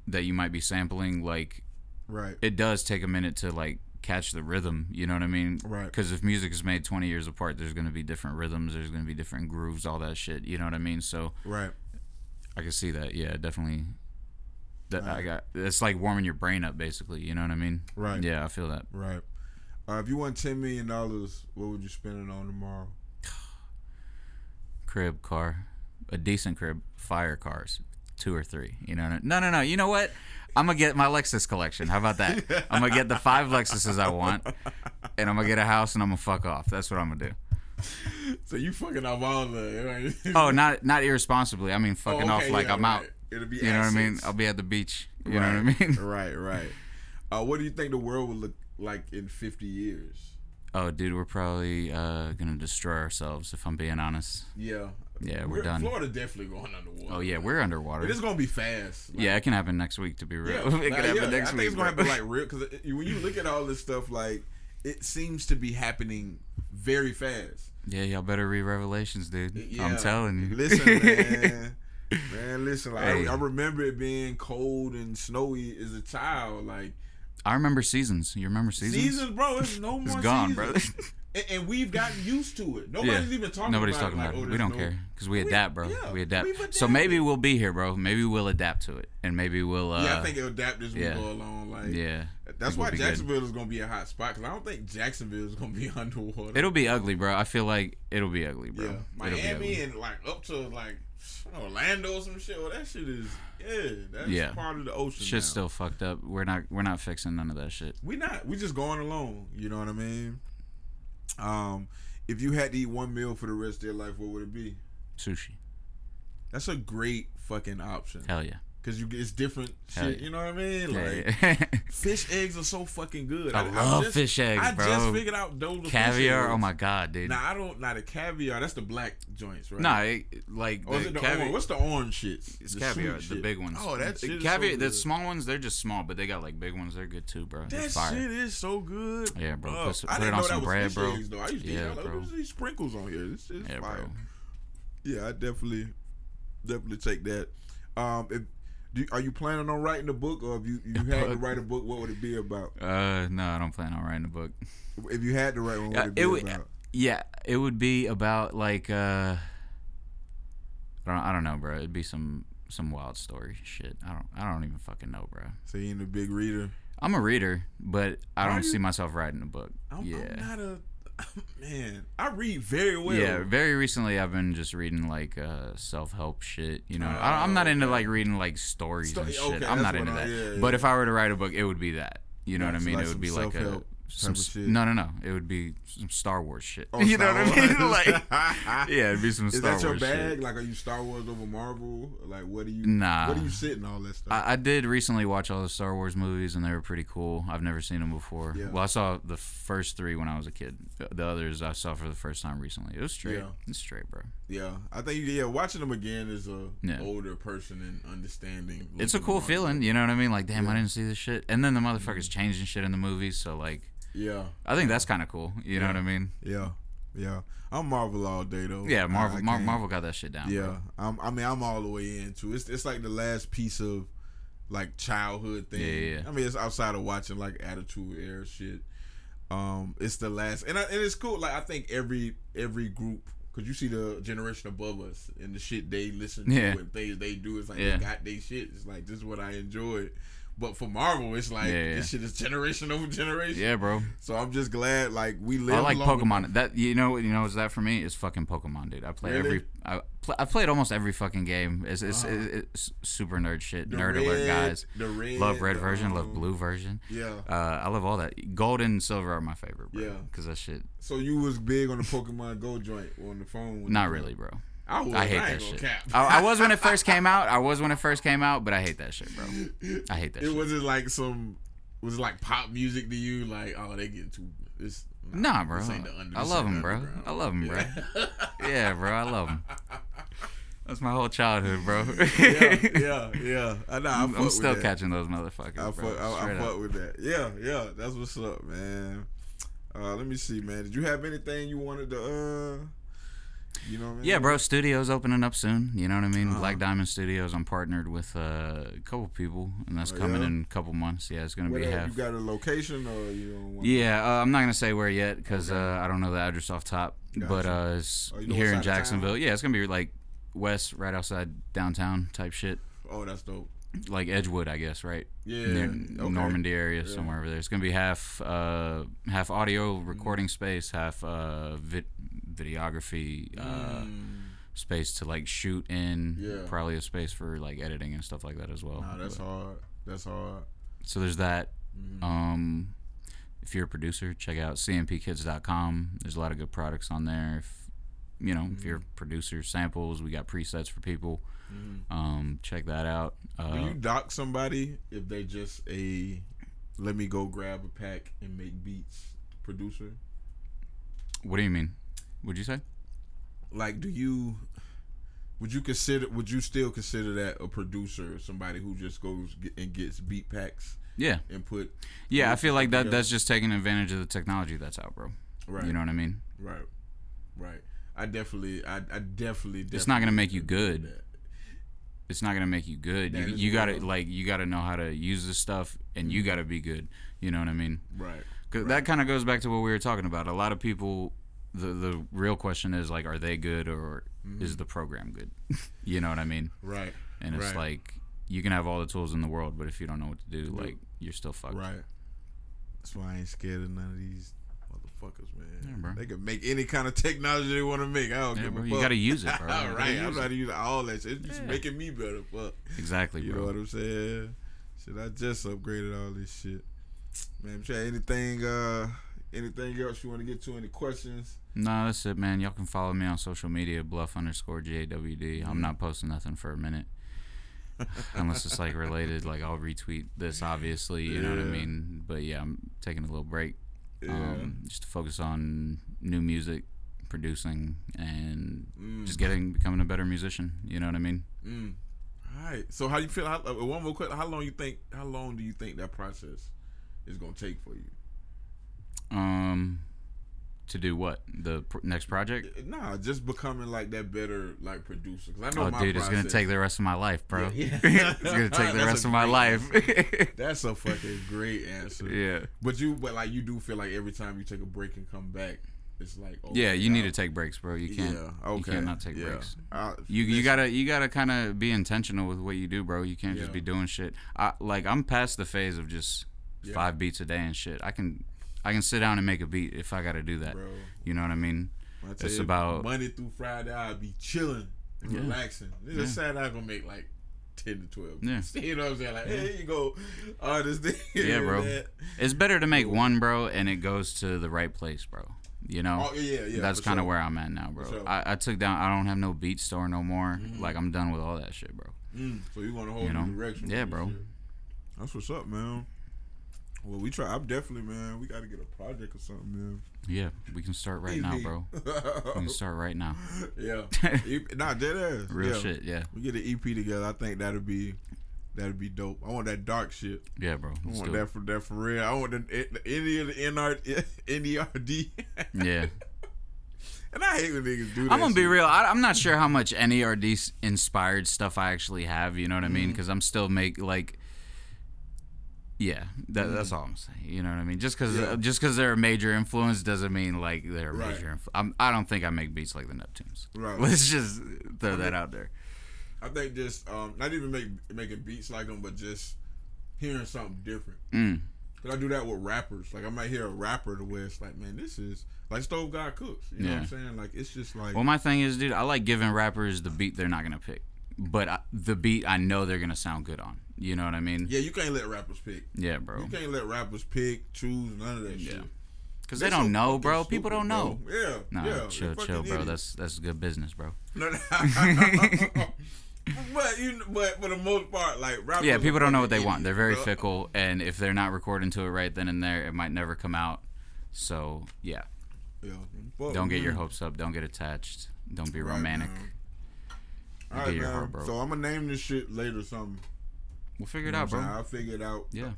that you might be sampling, like Right. it does take a minute to like catch the rhythm. You know what I mean? Right. Because if music is made 20 years apart, there's going to be different rhythms. There's going to be different grooves, all that shit. You know what I mean? So Right. I can see that. Yeah, definitely. That I got. It's like warming your brain up, basically. You know what I mean? Right. Yeah, I feel that. Right. Uh, if you won ten million dollars, what would you spend it on tomorrow? (sighs) Crib, car, a decent crib, fire cars, two or three. You know? No, no, no. You know what? I'm gonna get my Lexus collection. How about that? I'm gonna get the five Lexuses I want, and I'm gonna get a house, and I'm gonna fuck off. That's what I'm gonna do. (laughs) So you fucking off all the. Right? Oh, not not irresponsibly. I mean, fucking Oh, off like yeah, I'm out. It'll be. You know what I mean? I'll be at the beach. You right. know what I mean? (laughs) right. Right. Uh, what do you think the world would look like in fifty years? Oh, dude, we're probably uh, gonna destroy ourselves if I'm being honest. Yeah. Yeah, we're done. Florida definitely going underwater. Oh yeah, we're underwater. It is gonna be fast. Like, Yeah, it can happen next week. To be real, Yeah, (laughs) it like, can happen yeah, next I think week. it's gonna happen like real because when you look at all this stuff, like it seems to be happening very fast. yeah, y'all better read Revelations, dude. Yeah. I'm telling you. Listen, man. (laughs) man, listen. Like, Hey. I, I remember it being cold and snowy as a child. Like I remember seasons. You remember seasons? seasons, bro. It's no (laughs) It's more. gone, seasons. brother. (laughs) And, and we've gotten used to it. Nobody's even talking. About it. Nobody's about talking it. about like, it. oh, we don't no- care because we We- adapt, bro. yeah, we adapt. So maybe we'll be here, bro. Maybe we'll adapt to it, and maybe we'll. Uh, yeah, I think it'll adapt as we yeah. go along. Like, yeah. that's why be good. Jacksonville is gonna be a hot spot because I don't think Jacksonville is gonna be (laughs) underwater. It'll be ugly, bro. I feel like it'll be ugly, bro. yeah, It'll be Miami ugly. and like up to like Orlando or some shit. Well, that shit is yeah, that's Yeah. part of the ocean. Shit's now. still fucked up. We're not. We're not fixing none of that shit. We not. We just going alone. You know what I mean? Um, if you had to eat one meal for the rest of your life, what would it be? Sushi. That's a great fucking option. Hell yeah. Cause you get it's different Hell shit. yeah. You know what I mean? Like Yeah, (laughs) yeah. fish eggs are so fucking good. I love just, fish eggs, I bro. just figured out those caviar. Oh my god, dude. Nah, I don't. Nah, the caviar. That's the black joints, right? Nah, it, like the the caviar. orange? What's the orange shit? It's The caviar, the shit. big ones. Oh, that The shit caviar. so the small ones, they're just small, but they got like big ones. They're good too, bro. That shit is so good. Yeah, bro. Put some- I put it on some bread, bro. eggs. I used to Yeah, eat like, bro. There's these sprinkles on here. This is Yeah, fire. Yeah, I definitely, definitely take that. Um, if do, are you planning on writing a book, or if you you had to write a book, what would it be about? Uh, no, I don't plan on writing a book. If you had to write one, what would it be it would- about? Yeah, it would be about like uh, I don't, I don't know, bro. It'd be some some wild story shit. I don't, I don't even fucking know, bro. So you ain't a big reader. I'm a reader, but I Are don't you? see myself writing a book. I'm, yeah. I'm not a man. I read very well. Yeah, very recently I've been just reading like uh, self help shit. You know, Oh, I, I'm not into okay. like reading like stories Sto- and shit. okay, I'm not into I- that. yeah, But yeah. if I were to write a book, it would be that. You know Yeah, what I mean? like it would be like a some type of s- shit. no no no. It would be some Star Wars shit. Oh, (laughs) you know Star what I mean? Wars. like (laughs) yeah, it'd be some Is Star that your Wars bag? shit. Like, are you Star Wars over Marvel? Like, what are you? Nah. What are you sitting all that stuff? I, I did recently watch all the Star Wars movies and they were pretty cool. I've never seen them before. Yeah. Well, I saw the first three when I was a kid. The others I saw for the first time recently. It was straight. Yeah. It's straight, bro. yeah, I think yeah, watching them again is a Yeah. older person and understanding. It's a cool feeling, you know what I mean? Like, damn, I didn't see this shit. And then the motherfuckers mm-hmm. changing shit in the movies, so like, Yeah, I think that's kind of cool. You know what I mean? yeah, yeah. I'm Marvel all day though. Yeah, Marvel, I Mar- Marvel got that shit down. Yeah. I'm, I mean, I'm all the way into it's. It's like the last piece of like childhood thing. Yeah, yeah, yeah. I mean, it's outside of watching like Attitude Era shit. Um, it's the last, and I, and it's cool. Like I think every every group, cause you see the generation above us and the shit they listen to Yeah. and things they do. It's like Yeah. they got they shit. It's like this is what I enjoy. But for Marvel, it's like Yeah, yeah. this shit is generation over generation. Yeah, bro. So I'm just glad like we live. I like Pokemon. enough- That you know, you know, is that for me? It's fucking Pokemon, dude. I play Really? every. I play, I played almost every fucking game. It's it's, Uh-huh. it's, it's super nerd shit. The nerd alert, guys. The red, Love red version. Love um, blue version. Yeah. Uh, I love all that. Gold and silver are my favorite, bro. Yeah. Because that shit. So you was big on the Pokemon Go joint on the phone? Not really, bro. I, was, I hate ain't that shit. Cap. I, I was when it first came out. I was when it first came out, but I hate that shit, bro. I hate that shit. It shit. wasn't like some. Was it like pop music to you? Like, oh, they get too. This. Nah, bro. This ain't the under, I love ain't 'em, the bro. I love love 'em, bro. Yeah. Bro. I love them. (laughs) That's my whole childhood, bro. yeah, (laughs) yeah, yeah. I know. I with still catching those motherfuckers, I bro. fuck. I, I fuck with that. Yeah, yeah. That's what's up, man. Uh, let me see, man. Did you have anything you wanted to? uh You know what I mean? Yeah, bro. Studios opening up soon. You know what I mean? Uh-huh. Black Diamond Studios. I'm partnered with uh, a couple people, and that's Oh, coming yeah? in a couple months. Yeah, it's gonna be half. You got a location or you don't want? Yeah, uh, I'm not gonna say where yet because Okay. uh, I don't know the address off top. But uh, it's Oh, you know here in side of town? Jacksonville. Yeah, it's gonna be like west, right outside downtown type shit, Oh, that's dope. like Edgewood, I guess, right? Yeah. Near okay. Normandy area, Yeah. somewhere over there. It's gonna be half uh, half audio recording space, half uh, vid- videography uh, Mm. space to like shoot in. Yeah. Probably a space for like editing and stuff like that as well. Nah, that's But- hard. That's hard. so there's that. Mhm. Um, if you're a producer, check out cmpkids.com. There's a lot of good products on there. If you know, if you're a producer, samples, we got presets for people. Mhm. Um, check that out. Do Uh, you dock somebody if they just a let me go grab a pack and make beats producer? what do you mean? Would you say? Like, do you would you consider would you still consider that a producer, somebody who just goes and gets beat packs Yeah, and put yeah. I feel like that. Yeah. That's just taking advantage of the technology that's out, bro. right, You know what I mean? right, right? I definitely, I, I definitely, It's not gonna make you good. that. It's not gonna make you good. You you gotta like you gotta know how to use this stuff, and you mm-hmm. gotta be good. You know what I mean? Right. 'Cause that kind of goes back to what we were talking about. A lot of people, the the real question is like, are they good or is the program good? (laughs) you know what I mean? Right. And it's Mm-hmm. Right. like you can have all the tools in the world, but if you don't know what to do, like you're still fucked. Right. That's why I ain't scared of none of these motherfuckers, man. Yeah. They can make any kind of technology they want to make. I don't Yeah, give bro, a you gotta use it, (laughs) bro. All right, I'm use not it. using all that shit. It's just Yeah. making me better. Fuck. Exactly, You bro. know what I'm saying? Shit, I just upgraded all this shit. Man, Chad, anything uh anything else you want to get to? Any questions? No, that's it, man. Y'all can follow me on social media, bluff underscore JWD. Mm-hmm. I'm not posting nothing for a minute. (laughs) unless it's like related. Like I'll retweet this, obviously. You know what I mean? But yeah, I'm taking a little break, Yeah. um, just to focus on new music, producing, and Mm. just getting becoming a better musician. You know what I mean? Mm. All right. So how you feel? How, uh, one more question. How long you think? How long do you think that process is gonna take for you? Um, to do what? The pr- next project? Nah, just becoming like that better like producer. 'Cause I know Oh, my dude, it's gonna take the rest of my life, bro. Yeah, yeah. (laughs) it's gonna take the rest of my life. (laughs) That's a fucking great answer. yeah. But you, but like you do feel like every time you take a break and come back, it's like oh, Yeah, you need to take breaks, bro. You can't. Yeah, okay. You can't not take yeah. breaks. Uh, You you gotta you gotta kind of be intentional with what you do, bro. You can't just be doing shit. I like I'm past the phase of just Yeah. five beats a day and shit. I can I can sit down and make a beat if I gotta do that. bro. You know what I mean? when I tell It's you, about- Monday through Friday. I'll be chilling and Yeah. relaxing. It's just sad I'm gonna make like ten to twelve. Yeah. (laughs) you know what I'm saying? Like, hey, here you go, oh, this thing. (laughs) Yeah, bro. that. It's better to make one, bro, and it goes to the right place, bro. You know? Oh yeah, yeah. That's kind of sure. where I'm at now, bro. Sure. I, I took down. I don't have no beat store no more. Mhm. Like I'm done with all that shit, bro. Mm, so you want to hold You the know? direction? Yeah, bro. shit. That's what's up, man. Well, we try. I'm definitely, man. We got to get a project or something, man. Yeah, we can start right now, bro. We can start right now. (laughs) yeah. (laughs) Nah, dead ass. Real yeah. shit, yeah, We get an EP together. I think that'd be that'd be dope. I want that dark shit. yeah, bro. I want that it. for that for real. I want the, the any of the NR, NERD. (laughs) Yeah. and I hate when niggas do that. I'm gonna be real. I, I'm not sure how much NERD inspired stuff I actually have. You know what I Mm-hmm. mean? Because I'm still make like, yeah, that, that's all I'm saying. You know what I mean? Just because Mm-hmm. Yeah. just because they're a major influence doesn't mean like they're a Right. major. Influ- I'm, I don't think I make beats like the Neptunes. Right. (laughs) Let's just throw that out there. I think just um, not even make making beats like them, but just hearing something different. Mm. Cause I do that with rappers. Like I might hear a rapper the way it's like, man, this is like Stove God Cooks. You know what I'm saying? Like it's just like Well, my thing is, dude, I like giving rappers the beat they're not gonna pick, but I, the beat I know they're gonna sound good on. You know what I mean? yeah, you can't let rappers pick. Yeah, bro. You can't let rappers pick, choose, none of that Yeah. shit. Because they They don't so know, bro. People don't know. bro. Yeah, Nah, yeah. chill, chill, bro. idiots. That's that's good business, bro. (laughs) No, no. (laughs) but you, but for the most part, like rappers. Yeah, people don't know what they want. They're very bro. fickle, and if they're not recording to it right then and there, it might never come out. So yeah, Yeah. Fuck, don't get your hopes up. Don't get attached. Don't be Right, romantic. man. Don't get right, your man. heart. So I'm gonna name this shit later. Something. We'll figure You it know out, bro. I'll figure it out. Yeah,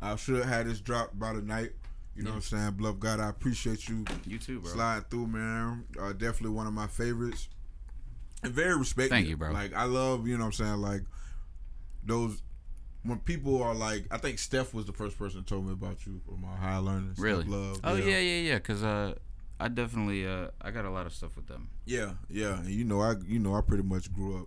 I should have had this dropped by the night. You know Yeah. what I'm saying? Bluff God, I appreciate you you too, bro. sliding through, man. Uh, definitely one of my favorites. And very respected. Thank you, bro. Like I love, you know what I'm saying, like those when people are like I think Steph was the first person that told me about you from my high learning. Really? Love. Oh yeah, yeah, yeah. Cause uh, I definitely uh, I got a lot of stuff with them. Yeah, yeah. And you know, I you know I pretty much grew up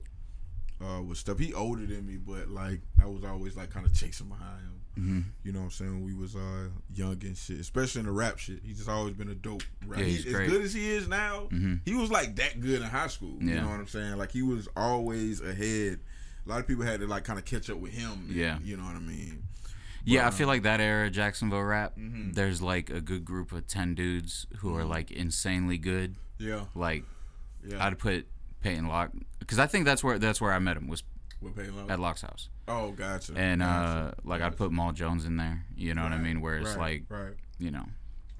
uh, with stuff. He older than me, but like I was always like kind of chasing behind him. Mm-hmm. You know what I'm saying? When we was uh, young and shit, especially in the rap shit. He's just always been a dope rapper. Yeah, he's as great. good as he is now, Mm-hmm. he was like that good in high school. You know what I'm saying? Like he was always ahead. A lot of people had to like kind of catch up with him. Yeah. You know what I mean? Yeah, I feel um, like that era Jacksonville rap. Mhm. There's like a good group of ten dudes who are Mhm. like insanely good. Yeah. Like Yeah. I'd put Peyton Lock because I think that's where that's where I met him was With Payne Love. at Locke's house, Oh, gotcha. and uh Gotcha. like I'd put Maul Jones in there. You know what I mean? Where it's right, like right, you know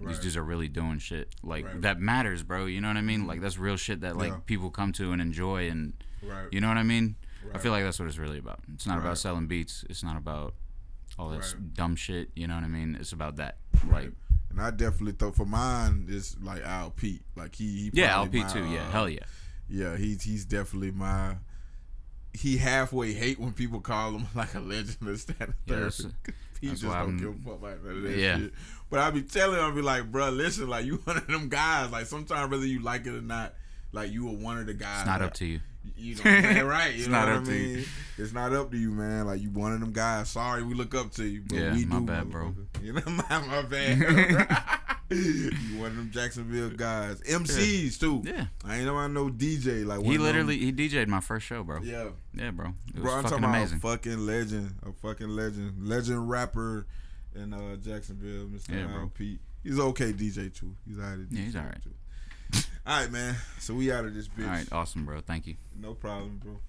these dudes are really doing shit like Right. that matters, bro. You know what I mean? Like that's real shit that like Yeah. people come to and enjoy, and right. you know what I mean? I feel like that's what it's really about. It's not Right. about selling beats. It's not about all this Right. dumb shit. You know what I mean? It's about that. Right. Like And I definitely thought for mine is like Al Pete. Like he, he yeah, LP my, too. Yeah, uh, hell yeah. Yeah, he's he's definitely my. He halfway hate when people call him (laughs) like a legend of stand Yeah, (laughs) he just don't I'm- give a fuck about that Yeah. shit. But I be telling him, I be like, bro, listen, like you (laughs) one of them guys. Like sometimes whether you like it or not, like you were one of the guys. It's not that- up to you. You know, what I'm right? You It's know not what up I to you. It's not up to you, man. Like you one of them guys. Sorry, we look up to you. But Yeah, we my do, bad, bro. You know, my, my bad. You (laughs) one of them Jacksonville guys. MCs too. Yeah. I ain't know I know DJ. Like He literally he DJ'd my first show, bro. Yeah, Yeah, bro. It was bro. I'm fucking talking amazing. about a fucking legend, a fucking legend, legend rapper in uh, Jacksonville, Mr. Yeah, bro. Pete. He's okay DJ too. He's alright. Yeah, he's alright. Too. All right, man. So we out of this bitch. All right, awesome, bro. Thank you. No problem, bro.